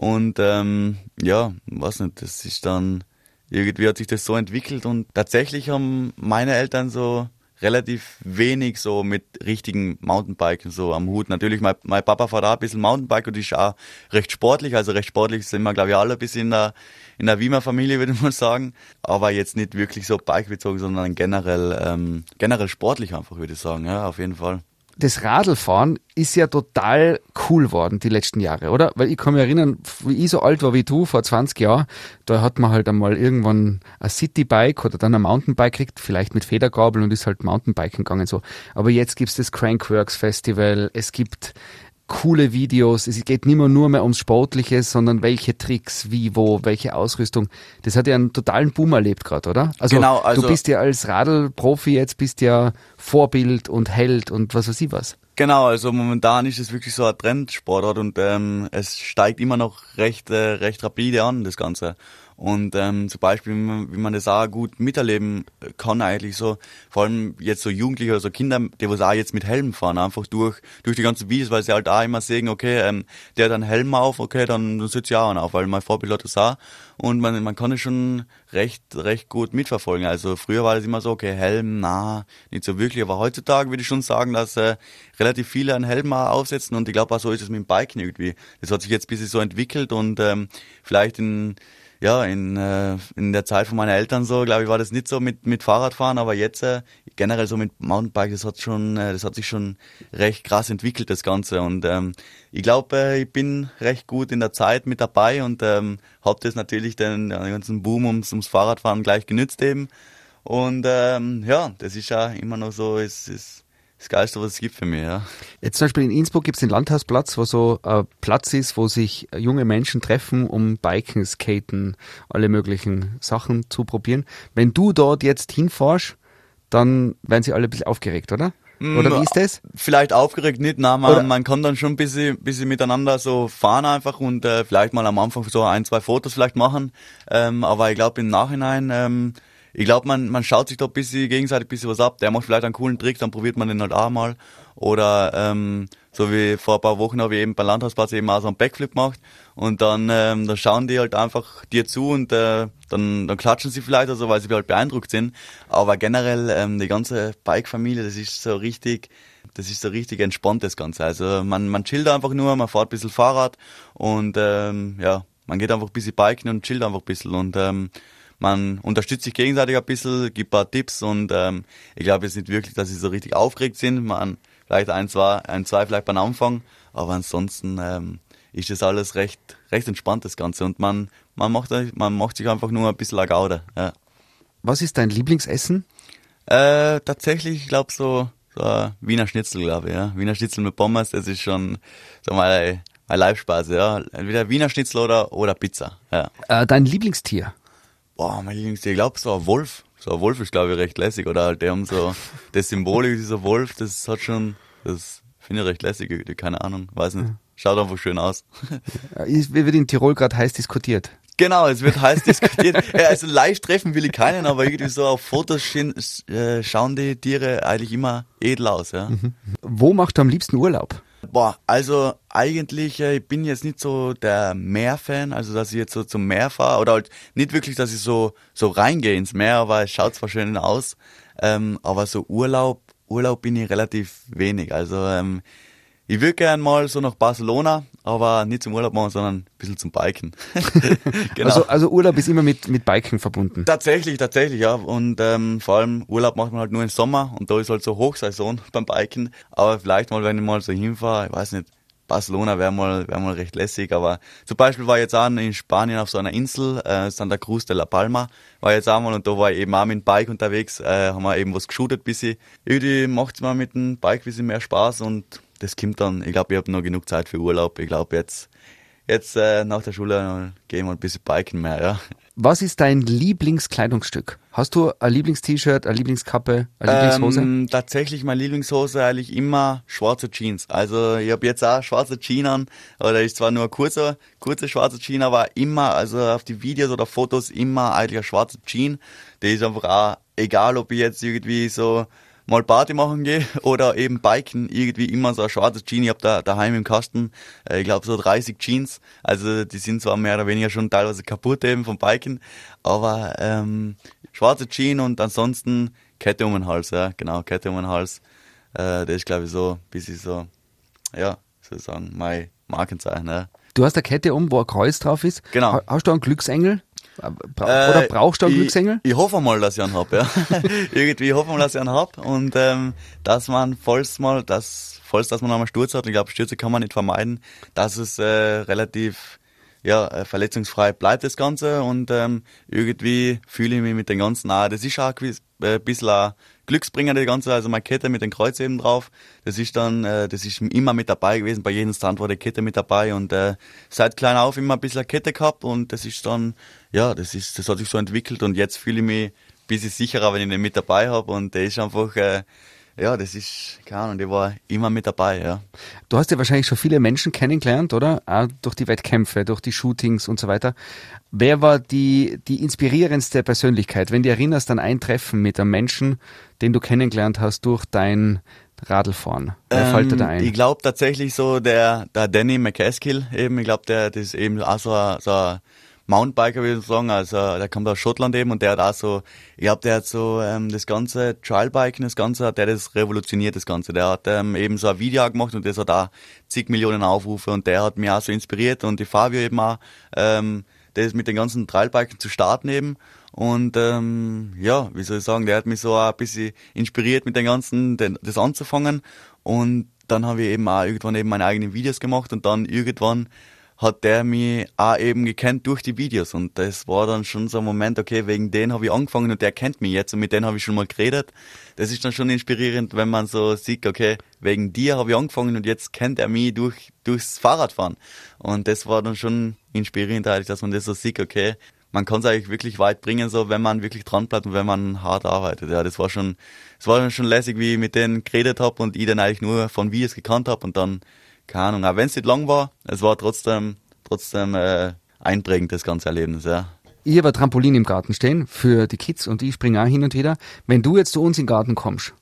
Und ähm, ja, weiß nicht, das ist dann, irgendwie hat sich das so entwickelt und tatsächlich haben meine Eltern so relativ wenig so mit richtigen Mountainbiken so am Hut. Natürlich, mein, mein Papa fährt auch ein bisschen Mountainbike und ist auch recht sportlich, also recht sportlich sind wir, glaube ich, alle ein bisschen in der, in der Wiener Familie, würde mal sagen. Aber jetzt nicht wirklich so Bike bezogen, sondern generell, ähm, generell sportlich einfach, würde ich sagen, ja, auf jeden Fall das Radlfahren ist ja total cool worden die letzten Jahre, oder? Weil ich kann mich erinnern, wie ich so alt war wie du vor 20 Jahren, da hat man halt einmal irgendwann ein Citybike oder dann ein Mountainbike gekriegt, vielleicht mit Federgabel und ist halt Mountainbiken gegangen so. Aber jetzt gibt's das Crankworks Festival, es gibt coole Videos. Es geht nicht mehr nur mehr ums Sportliche, sondern welche Tricks, wie, wo, welche Ausrüstung. Das hat ja einen totalen Boom erlebt gerade, oder? Also, genau, also du bist ja als Radlprofi jetzt, bist ja Vorbild und Held und was weiß ich was. Genau, also momentan ist es wirklich so ein Trendsportart und ähm, es steigt immer noch recht, äh, recht rapide an, das Ganze. Und ähm, zum Beispiel, wie man, wie man das auch gut miterleben kann eigentlich so, vor allem jetzt so Jugendliche oder so Kinder, die was auch jetzt mit Helm fahren, einfach durch durch die ganzen Videos, weil sie halt auch immer sehen, okay, ähm, der hat einen Helm auf, okay, dann, dann sitze ich auch auf, weil mein Vorbild hat das auch. Und man, man kann es schon recht, recht gut mitverfolgen. Also früher war das immer so, okay, Helm, na, nicht so wirklich, aber heutzutage würde ich schon sagen, dass äh, relativ viele einen Helm auch aufsetzen und ich glaube auch so ist es mit dem Biken irgendwie. Das hat sich jetzt ein bisschen so entwickelt und ähm, vielleicht in ja, in, äh, in der Zeit von meinen Eltern so, glaube ich, war das nicht so mit, mit Fahrradfahren, aber jetzt äh, generell so mit Mountainbike, das hat schon, äh, das hat sich schon recht krass entwickelt, das Ganze. Und ähm, ich glaube, äh, ich bin recht gut in der Zeit mit dabei und ähm, habe das natürlich den, den ganzen Boom ums, ums Fahrradfahren gleich genützt eben. Und ähm, ja, das ist ja immer noch so, es ist das Geilste, was es gibt für mich, ja. Jetzt zum Beispiel in Innsbruck gibt es den Landhausplatz, wo so ein Platz ist, wo sich junge Menschen treffen, um Biken, Skaten, alle möglichen Sachen zu probieren. Wenn du dort jetzt hinfährst, dann werden sie alle ein bisschen aufgeregt, oder? Oder wie ist das? Vielleicht aufgeregt nicht, nein, man, man kann dann schon ein bisschen, bisschen miteinander so fahren einfach und äh, vielleicht mal am Anfang so ein, zwei Fotos vielleicht machen. Ähm, aber ich glaube im Nachhinein ähm, ich glaube, man, man schaut sich da ein bisschen gegenseitig ein bisschen was ab. Der macht vielleicht einen coolen Trick, dann probiert man den halt auch mal. Oder ähm, so wie vor ein paar Wochen habe ich eben beim Landhausplatz eben auch so einen Backflip gemacht. Und dann, ähm, dann schauen die halt einfach dir zu und äh, dann, dann klatschen sie vielleicht, also weil sie halt beeindruckt sind. Aber generell ähm, die ganze Bike-Familie, das ist so richtig, das ist so richtig entspannt das Ganze. Also man, man chillt einfach nur, man fährt ein bisschen Fahrrad und ähm, ja, man geht einfach ein bisschen biken und chillt einfach ein bisschen. Und ähm, man unterstützt sich gegenseitig ein bisschen, gibt ein paar Tipps und ähm, ich glaube jetzt nicht wirklich, dass sie so richtig aufgeregt sind. Man, vielleicht ein, zwei, ein, zwei vielleicht beim Anfang, aber ansonsten ähm, ist das alles recht, recht entspannt, das Ganze. Und man, man, macht, man macht sich einfach nur ein bisschen eine Gaude. Ja. Was ist dein Lieblingsessen? Äh, tatsächlich, ich glaube so, so Wiener Schnitzel, glaube ich. Ja. Wiener Schnitzel mit Pommes, das ist schon so mal ein Live-Spaß, ja. Entweder Wiener Schnitzel oder, oder Pizza. Ja. Äh, dein Lieblingstier? Boah, mein Lieblingstier, ich glaube so ein Wolf. So ein Wolf ist, glaube ich, recht lässig. Oder halt, die haben so, das Symbol dieser Wolf, das hat schon, das finde ich recht lässig, keine Ahnung, weiß nicht. Schaut einfach schön aus. Es wird in Tirol gerade heiß diskutiert. Genau, es wird heiß diskutiert. ja, also live treffen will ich keinen, aber irgendwie so auf Fotos schien, äh, schauen die Tiere eigentlich immer edel aus, ja. Mhm. Wo macht du am liebsten Urlaub? Boah, also eigentlich, äh, ich bin jetzt nicht so der Meerfan, also dass ich jetzt so zum Meer fahre oder halt nicht wirklich, dass ich so, so reingehe ins Meer, weil es schaut zwar schön aus, ähm, aber so Urlaub, Urlaub bin ich relativ wenig. Also ähm, ich würde gern mal so nach Barcelona, aber nicht zum Urlaub machen, sondern ein bisschen zum Biken. genau. also, also Urlaub ist immer mit, mit Biken verbunden. Tatsächlich, tatsächlich, ja. Und ähm, vor allem Urlaub macht man halt nur im Sommer und da ist halt so Hochsaison beim Biken. Aber vielleicht mal, wenn ich mal so hinfahre, ich weiß nicht, Barcelona wäre mal, wär mal recht lässig, aber zum Beispiel war ich jetzt auch in Spanien auf so einer Insel, äh, Santa Cruz de la Palma, war ich jetzt auch mal und da war ich eben auch mit dem Bike unterwegs, äh, haben wir eben was geshootet bisschen. Irgendwie macht's mir mit dem Bike ein bisschen mehr Spaß und das kommt dann, ich glaube, ich habe noch genug Zeit für Urlaub. Ich glaube, jetzt, jetzt äh, nach der Schule gehen wir ein bisschen biken mehr, ja. Was ist dein Lieblingskleidungsstück? Hast du ein Lieblingst-T-Shirt, eine Lieblingskappe, eine Lieblingshose? Ähm, tatsächlich meine Lieblingshose eigentlich immer schwarze Jeans. Also ich habe jetzt auch schwarze Jeans an, oder ist zwar nur ein kurzer, kurze schwarze Jeans, aber immer, also auf die Videos oder Fotos immer eigentlich eine schwarze Jeans. Die ist einfach auch, egal ob ich jetzt irgendwie so mal Party machen gehe oder eben biken, irgendwie immer so ein schwarzes Jeans. Ich habe da daheim im Kasten, äh, ich glaube so 30 Jeans. Also die sind zwar mehr oder weniger schon teilweise kaputt eben vom Biken, aber ähm, schwarze Jeans und ansonsten Kette um den Hals, ja, genau, Kette um den Hals. Äh, das ist glaube ich so, bis ich so, ja, sozusagen mein Markenzeichen. Ja. Du hast eine Kette um, wo ein Kreuz drauf ist. Genau. Hast du einen Glücksengel? Oder brauchst du einen ich, Glücksengel? Ich hoffe mal, dass ich einen hab, ja. Irgendwie hoffe mal, dass ich einen hab und ähm, dass man, falls mal, dass, falls dass man einmal Sturz hat, ich glaube, Stürze kann man nicht vermeiden, dass es äh, relativ ja, äh, verletzungsfrei bleibt das Ganze und ähm, irgendwie fühle ich mich mit den ganzen, ah, das ist auch ein äh, bisschen ein Glücksbringer, die ganze, also meine Kette mit dem Kreuz eben drauf. Das ist dann, äh, das ist immer mit dabei gewesen, bei jedem Stand war die Kette mit dabei und äh, seit klein auf immer ein bisschen Kette gehabt und das ist dann, ja, das ist, das hat sich so entwickelt und jetzt fühle ich mich ein bisschen sicherer, wenn ich den mit dabei habe und der ist einfach, äh, ja, das ist, keine Ahnung, die war immer mit dabei, ja. Du hast ja wahrscheinlich schon viele Menschen kennengelernt, oder? Auch durch die Wettkämpfe, durch die Shootings und so weiter. Wer war die, die inspirierendste Persönlichkeit, wenn du erinnerst an ein Treffen mit einem Menschen, den du kennengelernt hast durch dein Radlfahren? Wer ähm, fällt dir da ein? Ich glaube tatsächlich so der, der Danny McCaskill eben, ich glaube, der, das ist eben auch so ein, so ein Mountainbiker, würde ich sagen. Also der kommt aus Schottland eben und der hat auch so, ich glaube, der hat so ähm, das ganze Trialbiken, das Ganze, hat der das revolutioniert, das Ganze. Der hat ähm, eben so ein Video gemacht und das hat auch zig Millionen Aufrufe und der hat mich auch so inspiriert und die Fabio eben auch. Ähm, das mit den ganzen Trailbiken zu starten eben. Und ähm, ja, wie soll ich sagen, der hat mich so ein bisschen inspiriert mit den ganzen, den, das anzufangen. Und dann habe ich eben auch irgendwann eben meine eigenen Videos gemacht und dann irgendwann hat der mich auch eben gekannt durch die Videos und das war dann schon so ein Moment, okay, wegen denen habe ich angefangen und der kennt mich jetzt und mit denen habe ich schon mal geredet. Das ist dann schon inspirierend, wenn man so sieht, okay, wegen dir habe ich angefangen und jetzt kennt er mich durch, durchs Fahrradfahren. Und das war dann schon inspirierend eigentlich, dass man das so sieht, okay, man kann es eigentlich wirklich weit bringen, so wenn man wirklich dran bleibt und wenn man hart arbeitet. Ja, das war schon, das war schon lässig, wie ich mit denen geredet habe und ich dann eigentlich nur von Videos gekannt habe und dann keine Ahnung, auch wenn es nicht lang war, es war trotzdem, trotzdem äh, einprägend, das ganze Erlebnis, ja. Ich habe ein Trampolin im Garten stehen für die Kids und ich springe auch hin und wieder. Wenn du jetzt zu uns in den Garten kommst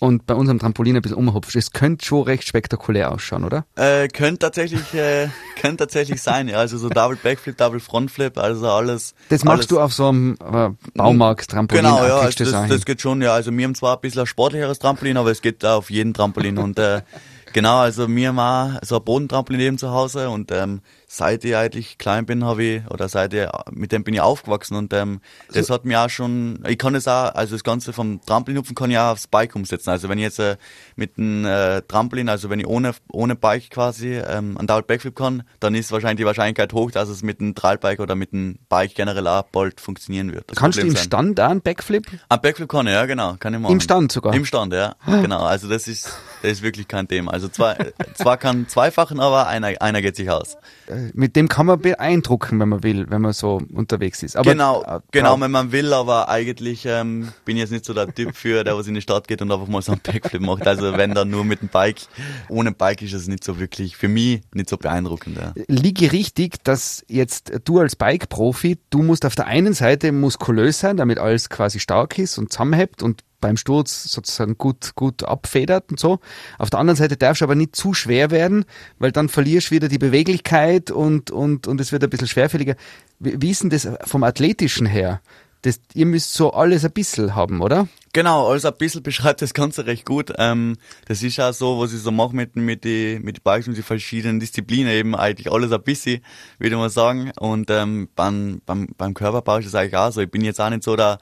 und bei unserem Trampolin ein bisschen umhupfst, es könnte schon recht spektakulär ausschauen, oder? Äh, könnte tatsächlich, äh, könnte tatsächlich sein, ja. Also so Double Backflip, Double Frontflip, also alles. Das machst alles. du auf so einem äh, Baumarkt-Trampolin. Genau, ja, das, das, geht schon, ja. Also wir haben zwar ein bisschen ein sportlicheres Trampolin, aber es geht auf jeden Trampolin und äh, Genau, also mir haben auch so ein Bodentrampolin eben zu Hause und ähm, seit ich eigentlich klein bin, habe ich, oder seit ich, mit dem bin ich aufgewachsen und ähm, das hat mir auch schon, ich kann es auch, also das Ganze vom Trampolinhupfen kann ich auch aufs Bike umsetzen. Also wenn ich jetzt äh, mit einem äh, Trampolin, also wenn ich ohne, ohne Bike quasi ähm, einen Double Backflip kann, dann ist wahrscheinlich die Wahrscheinlichkeit hoch, dass es mit einem Trailbike oder mit einem Bike generell auch bald funktionieren wird. Das Kannst du Problem im sein. Stand auch einen Backflip? Ein Backflip kann ich, ja genau, kann ich machen. Im Stand sogar? Im Stand, ja, genau. Also das ist, das ist wirklich kein Thema. Also zwar, zwar kann zweifachen, aber einer, einer geht sich aus. Äh, Mit dem kann man beeindrucken, wenn man will, wenn man so unterwegs ist. Aber, genau, äh, genau, wenn man will, aber eigentlich ähm, bin ich jetzt nicht so der Typ für, der was in die Stadt geht und einfach mal so einen Backflip macht. Also wenn dann nur mit dem Bike. Ohne Bike ist es nicht so wirklich, für mich nicht so beeindruckend. Ja. liege richtig, dass jetzt du als Bike-Profi, du musst auf der einen Seite muskulös sein, damit alles quasi stark ist und zusammenhält und beim Sturz sozusagen gut, gut abfedert und so. Auf der anderen Seite darfst du aber nicht zu schwer werden, weil dann verlierst du wieder die Beweglichkeit und, und, und es wird ein bisschen schwerfälliger. Wie, wie ist denn das vom Athletischen her? Das, ihr müsst so alles ein bisschen haben, oder? Genau, also ein bisschen beschreibt das Ganze recht gut. Ähm, das ist auch so, was ich so mache mit, mit die, mit die Bikes und die verschiedenen Disziplinen eben eigentlich alles ein bisschen, würde mal sagen. Und ähm, beim, beim, beim Körperbau ist das eigentlich auch so. Ich bin jetzt auch nicht so der,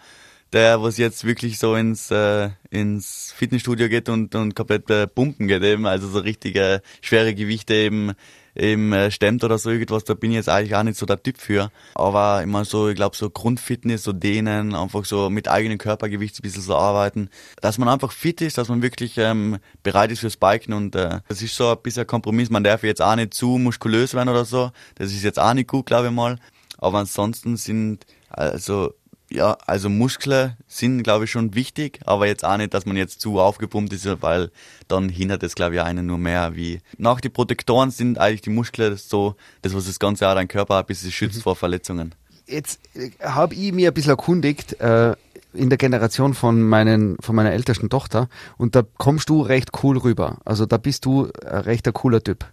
der, was jetzt wirklich so ins, äh, ins Fitnessstudio geht und, und komplett äh, pumpen geht eben, also so richtige schwere Gewichte eben eben äh, stemmt oder so irgendwas, da bin ich jetzt eigentlich auch nicht so der Typ für. Aber immer so, ich glaube, so Grundfitness, so dehnen, einfach so mit eigenem Körpergewicht ein bisschen so arbeiten. Dass man einfach fit ist, dass man wirklich ähm, bereit ist fürs Biken und äh, das ist so ein bisschen ein Kompromiss. Man darf jetzt auch nicht zu muskulös werden oder so. Das ist jetzt auch nicht gut, glaube ich mal. Aber ansonsten sind, also ja, also Muskeln sind, glaube ich, schon wichtig, aber jetzt auch nicht, dass man jetzt zu aufgepumpt ist, weil dann hindert es, glaube ich, einen nur mehr wie. Nach die Protektoren sind eigentlich die Muskeln so, das, was das ganze auch dein Körper ein bisschen schützt vor Verletzungen. Jetzt äh, habe ich mir ein bisschen erkundigt äh, in der Generation von, meinen, von meiner ältesten Tochter und da kommst du recht cool rüber. Also da bist du ein recht ein cooler Typ.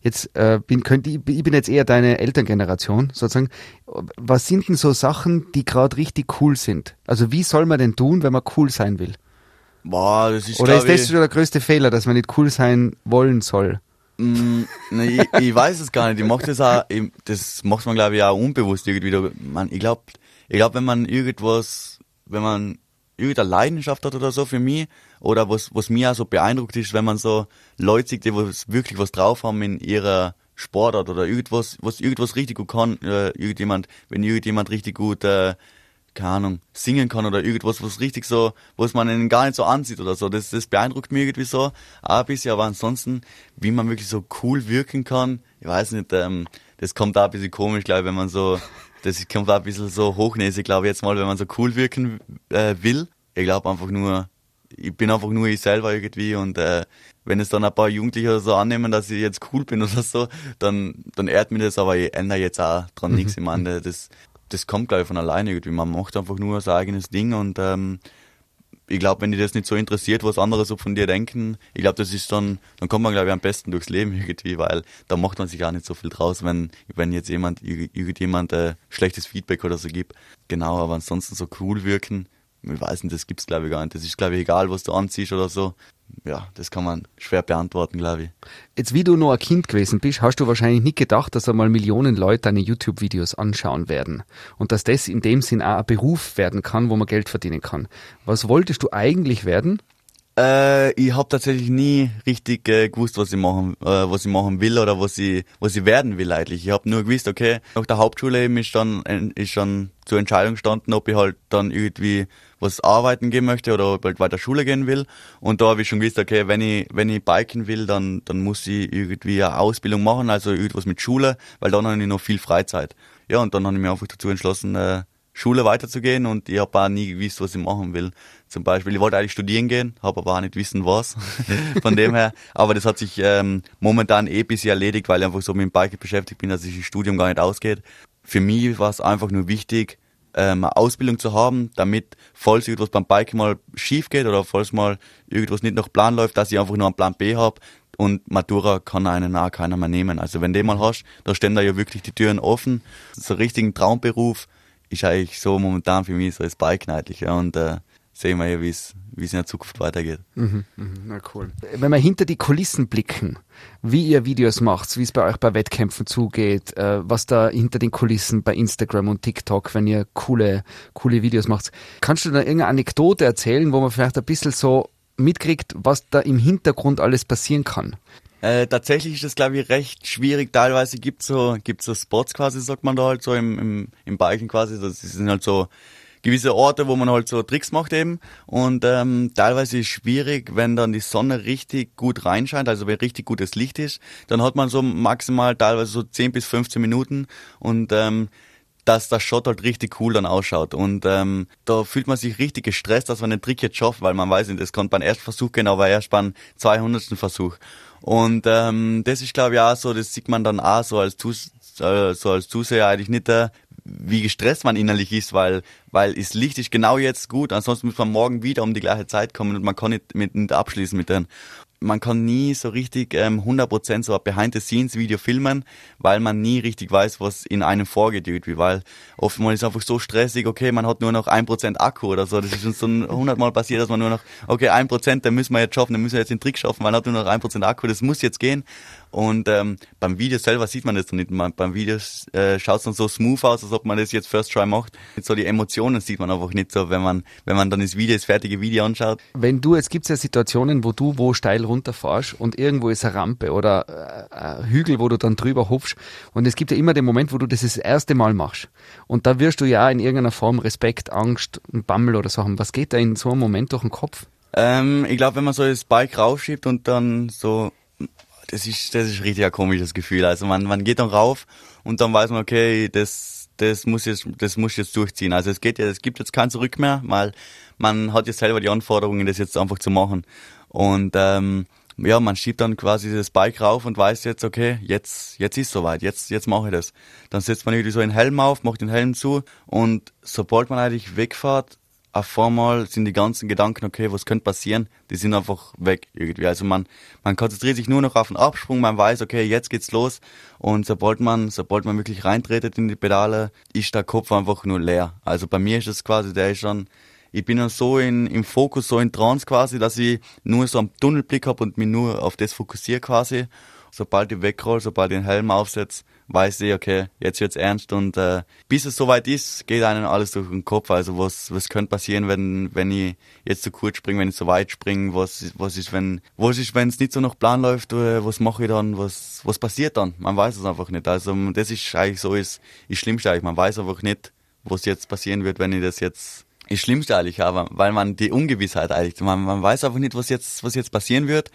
Jetzt äh, bin, könnt, ich, ich bin jetzt eher deine Elterngeneration sozusagen. Was sind denn so Sachen, die gerade richtig cool sind? Also wie soll man denn tun, wenn man cool sein will? Boah, das ist, Oder ist das schon der größte Fehler, dass man nicht cool sein wollen soll? Mm, ne, ich, ich weiß es gar nicht. Ich mach das auch, ich, das macht man glaube ich auch unbewusst irgendwie. Man, ich glaube, ich glaub, wenn man irgendwas, wenn man irgendeine Leidenschaft hat oder so für mich, oder was, was mir auch so beeindruckt ist, wenn man so Leute sieht, die was wirklich was drauf haben in ihrer Sportart oder irgendwas, was irgendwas richtig gut kann, äh, irgendjemand, wenn irgendjemand richtig gut, äh, keine Ahnung, singen kann oder irgendwas, was richtig so, was man ihnen gar nicht so ansieht oder so. Das, das beeindruckt mich irgendwie so, auch bisschen, aber ansonsten, wie man wirklich so cool wirken kann, ich weiß nicht, ähm, das kommt auch ein bisschen komisch, glaube ich, wenn man so, das kommt auch ein bisschen so hochnäsig, glaube ich, jetzt mal, wenn man so cool wirken äh, will. Ich glaube einfach nur, ich bin einfach nur ich selber irgendwie und äh, wenn es dann ein paar Jugendliche so annehmen, dass ich jetzt cool bin oder so, dann, dann ehrt mich das, aber ich ändere jetzt auch dran nichts. Ich meine, das, das kommt gleich von alleine irgendwie. Man macht einfach nur sein eigenes Ding und ähm, ich glaube, wenn dich das nicht so interessiert, was andere so von dir denken, ich glaube, das ist dann, dann kommt man, glaube ich, am besten durchs Leben irgendwie, weil da macht man sich gar nicht so viel draus, wenn, wenn jetzt jemand, irgendjemand äh, schlechtes Feedback oder so gibt. Genau, aber ansonsten so cool wirken, ich weiß nicht, das gibt's glaube ich gar nicht. Das ist glaube ich egal, was du anziehst oder so. Ja, das kann man schwer beantworten, glaube ich. Jetzt, wie du noch ein Kind gewesen bist, hast du wahrscheinlich nicht gedacht, dass einmal Millionen Leute deine YouTube-Videos anschauen werden. Und dass das in dem Sinn auch ein Beruf werden kann, wo man Geld verdienen kann. Was wolltest du eigentlich werden? Äh, ich habe tatsächlich nie richtig äh, gewusst, was ich machen, äh, was ich machen will oder was ich, was ich werden will eigentlich. Ich habe nur gewusst, okay, nach der Hauptschule eben ist dann ist schon zur Entscheidung gestanden, ob ich halt dann irgendwie was arbeiten gehen möchte oder ob ich halt weiter Schule gehen will. Und da habe ich schon gewusst, okay, wenn ich wenn ich biken will, dann dann muss ich irgendwie eine Ausbildung machen, also irgendwas mit Schule, weil dann habe ich noch viel Freizeit. Ja, und dann habe ich mich einfach dazu entschlossen, äh, Schule weiterzugehen und ich habe auch nie gewusst, was ich machen will. Zum Beispiel, ich wollte eigentlich studieren gehen, habe aber auch nicht wissen, was. Von dem her. Aber das hat sich ähm, momentan eh ein bisschen erledigt, weil ich einfach so mit dem Bike beschäftigt bin, dass sich das Studium gar nicht ausgeht. Für mich war es einfach nur wichtig, ähm, eine Ausbildung zu haben, damit, falls irgendwas beim Bike mal schief geht oder falls mal irgendwas nicht nach Plan läuft, dass ich einfach nur einen Plan B habe, und Matura kann einen auch keiner mehr nehmen. Also wenn du den mal hast, da stehen da ja wirklich die Türen offen. So einen richtigen Traumberuf ist eigentlich so momentan für mich so das Biken eigentlich. Ja, und äh, sehen wir ja, wie es wie es in der Zukunft weitergeht. Mhm, mhm, na cool. Wenn wir hinter die Kulissen blicken, wie ihr Videos macht, wie es bei euch bei Wettkämpfen zugeht, äh, was da hinter den Kulissen bei Instagram und TikTok, wenn ihr coole, coole Videos macht, kannst du da irgendeine Anekdote erzählen, wo man vielleicht ein bisschen so mitkriegt, was da im Hintergrund alles passieren kann? Äh, tatsächlich ist das, glaube ich, recht schwierig. Teilweise gibt so gibt's so Spots quasi, sagt man da halt so im, im, im Biken quasi. Das sind halt so gewisse Orte, wo man halt so Tricks macht eben. Und ähm, teilweise ist es schwierig, wenn dann die Sonne richtig gut reinscheint, also wenn richtig gutes Licht ist, dann hat man so maximal teilweise so 10 bis 15 Minuten und ähm, dass das Shot halt richtig cool dann ausschaut. Und ähm, da fühlt man sich richtig gestresst, dass man den Trick jetzt schafft, weil man weiß nicht, das kommt beim ersten Versuch gehen, aber erst beim 200. Versuch. Und ähm, das ist, glaube ich, auch so, das sieht man dann auch so als, Zus äh, so als Zuseher eigentlich nicht, äh, wie gestresst man innerlich ist, weil, weil das Licht ist genau jetzt gut, ansonsten muss man morgen wieder um die gleiche Zeit kommen und man kann nicht, mit, nicht abschließen mit denen man kann nie so richtig ähm, 100% so ein Behind-the-Scenes-Video filmen, weil man nie richtig weiß, was in einem vorgeht irgendwie, weil oftmals ist einfach so stressig, okay, man hat nur noch 1% Akku oder so, das ist uns so 100 Mal passiert, dass man nur noch, okay, 1%, den müssen wir jetzt schaffen, den müssen wir jetzt den Trick schaffen, man hat nur noch 1% Akku, das muss jetzt gehen und ähm, beim Video selber sieht man das dann nicht. Man, beim Video äh, schaut es dann so smooth aus, als ob man das jetzt First Try macht. So die Emotionen sieht man einfach nicht so, wenn man, wenn man dann das Video, das fertige Video anschaut. Wenn du, jetzt gibt es ja Situationen, wo du wo steil runterfährst und irgendwo ist eine Rampe oder äh, ein Hügel, wo du dann drüber hupfst. Und es gibt ja immer den Moment, wo du das das erste Mal machst. Und da wirst du ja in irgendeiner Form Respekt, Angst, ein Bammel oder so haben. Was geht da in so einem Moment durch den Kopf? Ähm, ich glaube, wenn man so das Bike rausschiebt und dann so das ist, das ist richtig ein komisches Gefühl. Also man, man geht dann rauf und dann weiß man, okay, das, das muss jetzt, das muss jetzt durchziehen. Also es geht ja, es gibt jetzt kein Zurück mehr, weil man hat jetzt selber die Anforderungen, das jetzt einfach zu machen. Und ähm, ja, man schiebt dann quasi das Bike rauf und weiß jetzt, okay, jetzt, jetzt ist soweit, jetzt, jetzt mache ich das. Dann setzt man irgendwie so einen Helm auf, macht den Helm zu und sobald man eigentlich wegfährt, auf einmal sind die ganzen Gedanken, okay, was könnte passieren, die sind einfach weg irgendwie. Also man, man konzentriert sich nur noch auf den Absprung, man weiß, okay, jetzt geht's los. Und sobald man, sobald man wirklich reintretet in die Pedale, ist der Kopf einfach nur leer. Also bei mir ist es quasi, der ist schon, ich bin dann so in, im Fokus, so in Trance quasi, dass ich nur so einen Tunnelblick habe und mich nur auf das fokussiere quasi. Sobald ich wegroll, sobald ich den Helm aufsetze, weiß ich, okay, jetzt wird's ernst und äh, bis es soweit ist, geht einem alles durch den Kopf. Also was was könnte passieren, wenn wenn ich jetzt zu kurz springe, wenn ich zu weit springe, was was ist, wenn was ist, wenn es nicht so nach Plan läuft, was mache ich dann, was was passiert dann? Man weiß es einfach nicht. Also das ist eigentlich so ist ist Schlimmste eigentlich. Man weiß einfach nicht, was jetzt passieren wird, wenn ich das jetzt ist Schlimmste eigentlich, aber weil man die Ungewissheit eigentlich, man, man weiß einfach nicht, was jetzt was jetzt passieren wird.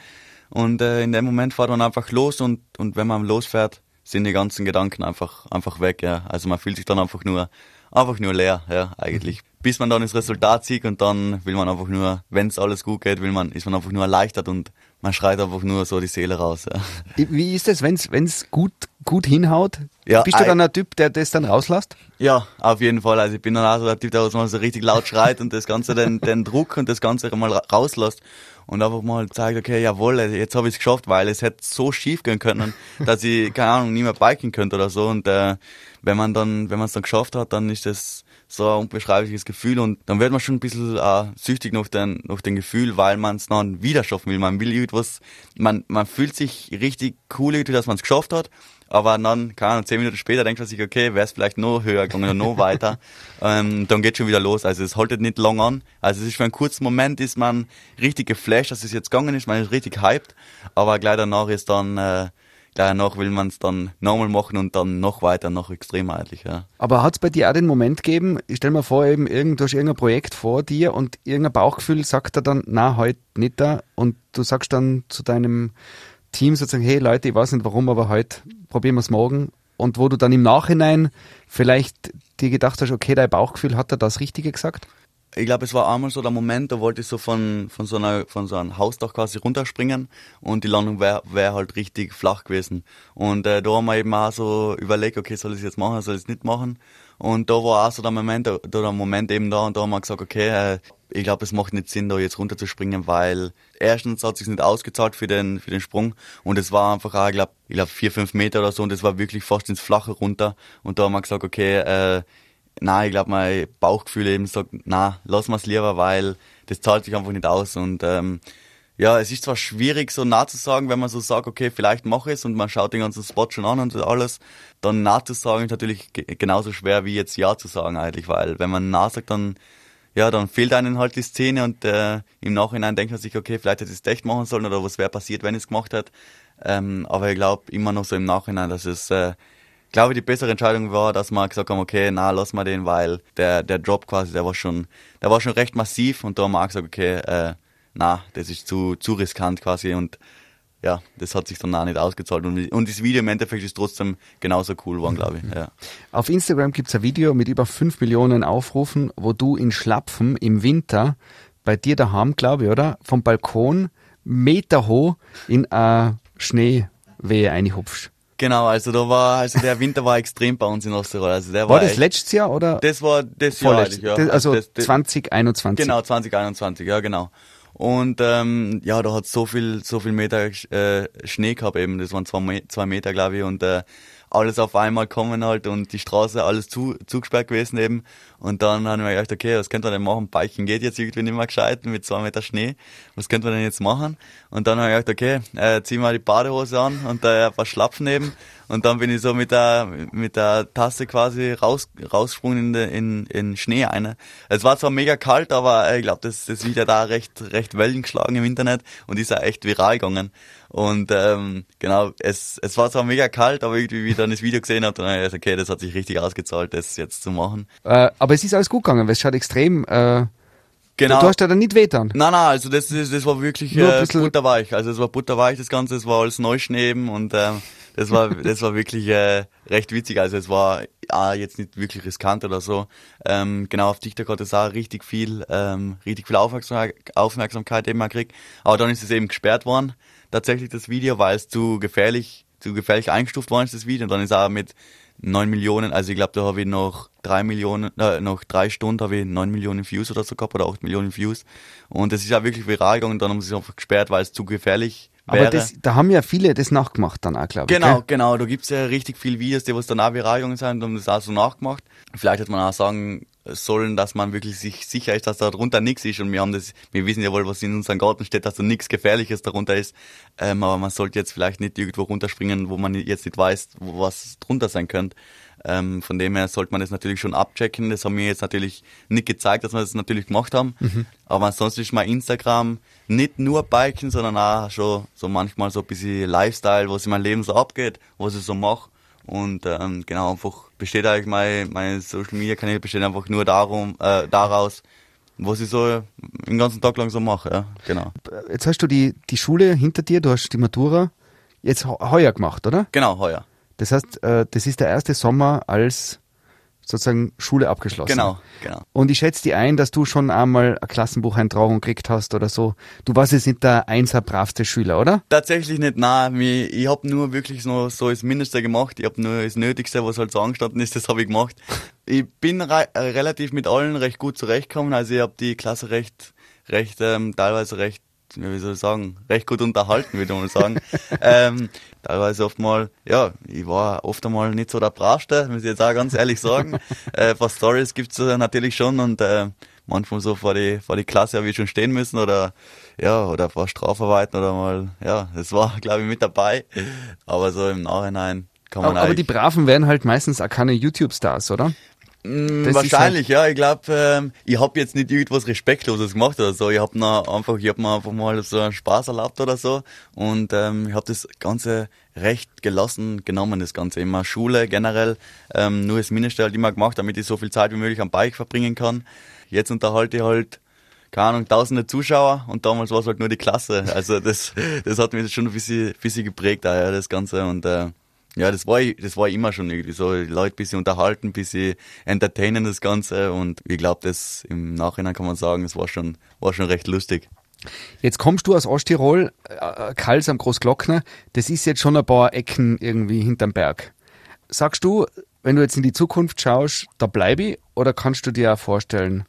Und äh, in dem Moment fährt man einfach los und, und wenn man losfährt, sind die ganzen Gedanken einfach, einfach weg, ja. Also man fühlt sich dann einfach nur, einfach nur leer, ja, eigentlich. Mhm. Bis man dann das Resultat sieht und dann will man einfach nur, wenn es alles gut geht, will man, ist man einfach nur erleichtert und man schreit einfach nur so die Seele raus. Ja. Wie ist es, wenn es gut, gut hinhaut? Ja, Bist du dann ein Typ, der das dann rauslässt? Ja, auf jeden Fall. Also ich bin dann auch so der Typ, der mal so richtig laut schreit und das Ganze den, den Druck und das Ganze mal rauslässt. Und einfach mal zeigt, okay, jawohl, jetzt habe ich es geschafft, weil es hätte so schief gehen können, dass ich, keine Ahnung, nie mehr biken könnte oder so. Und äh, wenn man dann, wenn man es dann geschafft hat, dann ist das so ein unbeschreibliches Gefühl und dann wird man schon ein bisschen äh, süchtig nach dem nach dem Gefühl, weil man es dann wieder schaffen will. Man will irgendwas, man, man fühlt sich richtig cool, dass man es geschafft hat aber dann, keine Ahnung, zehn Minuten später denkt man sich, okay, wäre es vielleicht noch höher gegangen oder noch weiter. ähm, dann geht schon wieder los. Also es haltet nicht lang an. Also es ist für einen kurzen Moment ist man richtig geflasht, dass es jetzt gegangen ist, man ist richtig hyped, aber gleich danach ist dann, äh, gleich danach will man es dann nochmal machen und dann noch weiter, noch extremer eigentlich, ja. Aber hat es bei dir auch den Moment gegeben, ich stell mir vor, eben irgend, du hast irgendein Projekt vor dir und irgendein Bauchgefühl sagt er dann, na, heute nicht da und du sagst dann zu deinem Team sozusagen, hey Leute, ich weiß nicht warum, aber heute probieren wir es morgen. Und wo du dann im Nachhinein vielleicht dir gedacht hast, okay, dein Bauchgefühl hat er das Richtige gesagt? Ich glaube, es war einmal so der Moment, da wollte ich so von, von, so, einer, von so einem Hausdach quasi runterspringen und die Landung wäre wär halt richtig flach gewesen. Und äh, da haben wir eben auch so überlegt, okay, soll ich es jetzt machen, soll ich es nicht machen? Und da war auch so der Moment, da, der Moment eben da und da haben wir gesagt, okay, äh, ich glaube, es macht nicht Sinn, da jetzt runterzuspringen, weil erstens hat sich nicht ausgezahlt für den, für den Sprung. Und es war einfach auch, ich glaube, ich glaube vier, fünf Meter oder so und es war wirklich fast ins Flache runter. Und da haben wir gesagt, okay, äh, na, ich glaube, mein Bauchgefühl eben sagt, na, lass es lieber, weil das zahlt sich einfach nicht aus. Und ähm, ja, es ist zwar schwierig, so nah zu sagen, wenn man so sagt, okay, vielleicht mache ich es und man schaut den ganzen Spot schon an und alles, dann nah zu sagen ist natürlich genauso schwer wie jetzt Ja zu sagen eigentlich, weil wenn man nah sagt, dann ja, dann fehlt einem halt die Szene und äh, im Nachhinein denkt man sich, okay, vielleicht hätte ich es echt machen sollen oder was wäre passiert, wenn ich es gemacht hätte. Ähm, aber ich glaube immer noch so im Nachhinein, dass es, äh, glaube ich, die bessere Entscheidung war, dass wir gesagt haben, okay, na, lass mal den, weil der, der Drop quasi, der war schon, der war schon recht massiv und da haben wir auch gesagt, okay, äh, na, das ist zu, zu riskant quasi und ja, das hat sich dann auch nicht ausgezahlt. Und, und das Video im Endeffekt ist trotzdem genauso cool geworden, glaube ich. Ja. Auf Instagram gibt es ein Video mit über 5 Millionen Aufrufen, wo du in Schlapfen im Winter bei dir daheim, glaube ich, oder? Vom Balkon Meter hoch in eine Schneewehe einhupfst. Genau, also da war, also der Winter war extrem bei uns in Osttirol. Also der war, war das echt, letztes Jahr oder? Das war das Jahr ja. Das, also das, das, 2021. Genau, 2021, ja genau. Und ähm, ja, da hat so viel, so viel Meter äh, Schnee gehabt eben. Das waren zwei, zwei Meter, glaube ich. Und äh, alles auf einmal kommen halt und die Straße alles zu, zugesperrt gewesen eben. Und dann haben wir gedacht, okay, was könnte man denn machen? Biken geht jetzt irgendwie nicht mehr gescheit mit zwei Meter Schnee. Was könnte man denn jetzt machen? Und dann haben wir gedacht, okay, äh, zieh mal die Badehose an und äh, ein paar Schlapfen eben. Und dann bin ich so mit der, mit der Tasse quasi raus, rausgesprungen in, in, in Schnee eine. Es war zwar mega kalt, aber ich glaube, das, das Video da recht, recht Wellen geschlagen im Internet und ist ja echt viral gegangen. Und ähm, genau, es, es war zwar mega kalt, aber irgendwie, wie ich dann das Video gesehen habe, dann habe ich gesagt, okay, das hat sich richtig ausgezahlt, das jetzt zu machen. Äh, aber es ist alles gut gegangen, weil es schaut extrem äh, Genau. Du hast ja dann nicht wehtan. Nein, nein, also das, das, das war wirklich äh, butterweich. Also es war butterweich das Ganze, es war alles Neuschnee eben und ähm, das war, das war wirklich äh, recht witzig. Also es war ah, jetzt nicht wirklich riskant oder so. Ähm, genau, auf TikTok hat es auch richtig viel, ähm, richtig viel Aufmerksamkeit, Aufmerksamkeit eben gekriegt. Aber dann ist es eben gesperrt worden, tatsächlich das Video, weil es zu gefährlich, zu gefährlich eingestuft worden ist, das Video. Und dann ist auch mit 9 Millionen, also ich glaube, da habe ich noch drei Millionen, äh, noch drei Stunden habe ich 9 Millionen Views oder so gehabt oder 8 Millionen Views. Und das ist ja wirklich viral gegangen und dann haben sie es einfach gesperrt, weil es zu gefährlich wäre. Aber das, da haben ja viele das nachgemacht dann auch, glaube ich. Genau, gell? genau. Da gibt's ja richtig viele Videos, die was dann auch viral gegangen sind und haben das auch so nachgemacht. Vielleicht hätte man auch sagen sollen, dass man wirklich sich sicher ist, dass da drunter nichts ist. Und wir haben das, wir wissen ja wohl, was in unserem Garten steht, dass da nichts Gefährliches darunter ist. Ähm, aber man sollte jetzt vielleicht nicht irgendwo runterspringen, wo man jetzt nicht weiß, was drunter sein könnte. Ähm, von dem her sollte man das natürlich schon abchecken. Das haben wir jetzt natürlich nicht gezeigt, dass wir das natürlich gemacht haben. Mhm. Aber ansonsten ist mein Instagram nicht nur Biken, sondern auch schon so manchmal so ein bisschen Lifestyle, was in meinem Leben so abgeht, was ich so mache. Und ähm, genau, einfach besteht eigentlich mein, meine Social Media Kanäle besteht einfach nur darum, äh, daraus, was ich so den ganzen Tag lang so mache, ja, genau. Jetzt hast du die, die Schule hinter dir, du hast die Matura jetzt heuer gemacht, oder? Genau, heuer. Das heißt, äh, das ist der erste Sommer als sozusagen Schule abgeschlossen. Genau, genau. Und ich schätze dir ein, dass du schon einmal eine Klassenbucheintragung gekriegt hast oder so. Du warst jetzt nicht der einser bravste Schüler, oder? Tatsächlich nicht, nein. Ich habe nur wirklich so, so das Mindeste gemacht. Ich habe nur das Nötigste, was halt so angestanden ist, das habe ich gemacht. Ich bin re relativ mit allen recht gut zurechtgekommen. Also ich habe die Klasse recht, recht ähm, teilweise recht wie soll ich sagen, recht gut unterhalten, würde ich mal sagen. ähm, teilweise oft mal, ja, ich war oft einmal nicht so der Bravste, muss ich jetzt auch ganz ehrlich sagen. äh, ein paar Stories gibt's natürlich schon und äh, manchmal so vor die, vor die Klasse habe ich schon stehen müssen oder ja, oder ein paar Strafarbeiten oder mal, ja, das war, glaube ich, mit dabei. Aber so im Nachhinein kann man Aber, aber die Braven werden halt meistens auch keine YouTube-Stars, oder? Mm, Das ist Wahrscheinlich, ja. Ich glaube, ähm, ich habe jetzt nicht irgendwas Respektloses gemacht oder so. Ich habe einfach, ich habe mir einfach mal so einen Spaß erlaubt oder so und ähm, ich habe das Ganze recht gelassen genommen, das Ganze immer Schule generell, ähm, nur das Mindeste halt immer gemacht, damit ich so viel Zeit wie möglich am Bike verbringen kann. Jetzt unterhalte ich halt keine Ahnung, tausende Zuschauer und damals war es halt nur die Klasse. Also das, das hat mich schon ein bisschen, bisschen geprägt, auch, ja, das Ganze und äh, ja, das war, das war immer schon irgendwie so, die Leute ein bisschen unterhalten, ein bisschen entertainen das Ganze und ich glaube, das im Nachhinein kann man sagen, es war schon, war schon recht lustig. Jetzt kommst du aus Osttirol, äh, Kals am Großglockner. Das ist jetzt schon ein paar Ecken irgendwie hinterm Berg. Sagst du, wenn du jetzt in die Zukunft schaust, da bleibe ich? Oder kannst du dir auch vorstellen,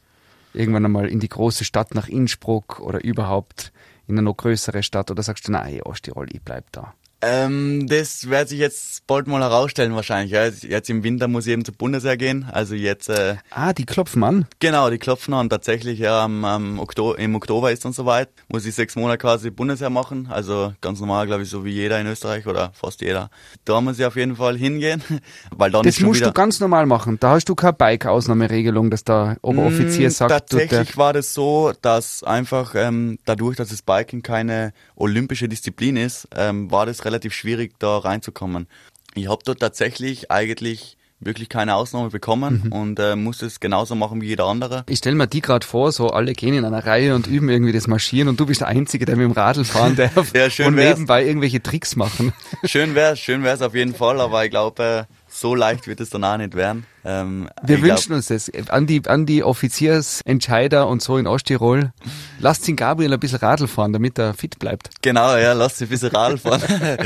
irgendwann einmal in die große Stadt nach Innsbruck oder überhaupt in eine noch größere Stadt? Oder sagst du, nein, Osttirol, ich bleib da? Ähm, das wird sich jetzt bald mal herausstellen wahrscheinlich. Ja. Jetzt im Winter muss ich eben zur Bundeswehr gehen. Also jetzt, äh, Ah, die klopfen an. genau, die klopfen an. Tatsächlich, ja, am, am Oktober, im Oktober ist dann soweit. Muss ich sechs Monate quasi Bundeswehr machen. Also ganz normal, glaube ich, so wie jeder in Österreich oder fast jeder. Da muss ich auf jeden Fall hingehen, weil dann Das musst du ganz normal machen. Da hast du keine Bike-Ausnahmeregelung, dass der Oberoffizier Mm, sagt, Tatsächlich war das so, dass einfach ähm, dadurch, dass das Biken keine olympische Disziplin ist, ähm, war das relativ schwierig, da reinzukommen. Ich habe dort tatsächlich eigentlich wirklich keine Ausnahme bekommen Mhm. und äh, musste es genauso machen wie jeder andere. Ich stell mir die gerade vor, so alle gehen in einer Reihe und üben irgendwie das Marschieren und du bist der Einzige, der mit dem Radl fahren darf Ja, schön und wär's. nebenbei irgendwelche Tricks machen. Schön wär's, schön wär's auf jeden Fall, aber ich glaube, äh, so leicht wird es dann auch nicht werden. Ähm, Wir ich glaub- wünschen uns das. An die, an die Offiziersentscheider und so in Osttirol. Lasst den Gabriel ein bisschen Radl fahren, damit er fit bleibt. Genau, ja, lass dich ein bisschen Radl fahren.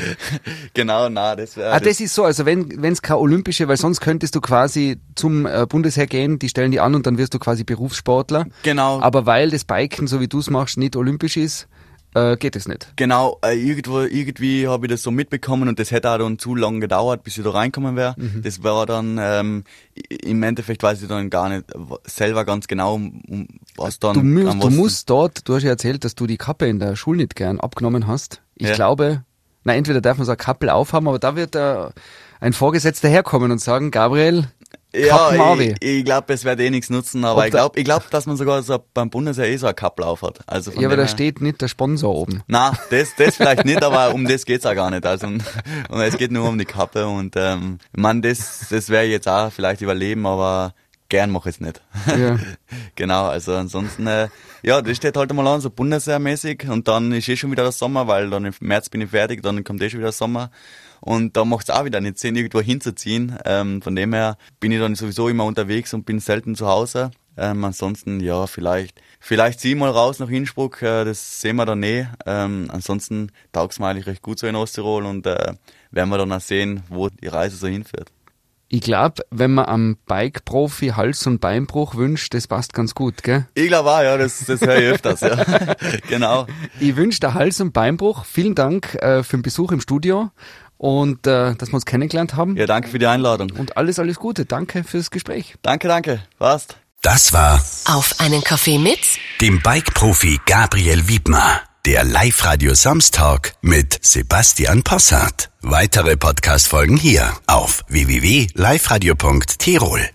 genau, na, das wäre... Ah, das ist so, also wenn es keine olympische, weil sonst könntest du quasi zum äh, Bundesheer gehen, die stellen die an und dann wirst du quasi Berufssportler. Genau. Aber weil das Biken, so wie du es machst, nicht olympisch ist, äh, geht es nicht. Genau, äh, irgendwo, irgendwie habe ich das so mitbekommen und das hätte auch dann zu lange gedauert, bis ich da reinkommen wäre. Mhm. Das war dann, ähm, im Endeffekt weiß ich dann gar nicht w- selber ganz genau, um, was dann... Du, musst, du musst dort, du hast ja erzählt, dass du die Kappe in der Schule nicht gern abgenommen hast. Ich Ja. glaube, na entweder darf man so eine Kappel aufhaben, aber da wird äh, ein Vorgesetzter herkommen und sagen, Gabriel, Ja, ich, ich glaube, es wird eh nichts nutzen, aber Ob ich glaube, ich glaub, dass man sogar so beim Bundesheer eh so ein Kappel auf hat. Also ja, aber da steht nicht der Sponsor oben. Na, das, das vielleicht nicht, aber um das geht's auch gar nicht. Also und es geht nur um die Kappe und ähm, man, das, das wäre jetzt auch vielleicht überleben, aber gern mache ich es nicht. Ja. genau, also ansonsten, äh, ja, das steht halt einmal an, so bundeswehrmäßig und dann ist eh schon wieder der Sommer, weil dann im März bin ich fertig, dann kommt eh schon wieder der Sommer. Und da macht's auch wieder nicht Sinn, irgendwo hinzuziehen. Ähm, von dem her bin ich dann sowieso immer unterwegs und bin selten zu Hause. Ähm, ansonsten, ja, vielleicht, vielleicht zieh ich mal raus nach Innsbruck, äh, das sehen wir dann eh. Ähm, ansonsten taugt's mir eigentlich recht gut so in Osttirol und äh, werden wir dann auch sehen, wo die Reise so hinführt. Ich glaube, wenn man am Bike-Profi Hals- und Beinbruch wünscht, das passt ganz gut, gell? Ich glaube auch, ja, das, das höre ich öfters, ja. genau. Ich wünsche dir Hals- und Beinbruch. Vielen Dank äh, für den Besuch im Studio und äh, dass wir uns kennengelernt haben. Ja, danke für die Einladung. Und alles, alles Gute. Danke fürs Gespräch. Danke, danke. Passt. Das war Auf einen Kaffee mit dem Bike-Profi Gabriel Wiedmer. Der Live-Radio Samstag mit Sebastian Possart. Weitere Podcast-Folgen hier auf www.liveradio.tirol.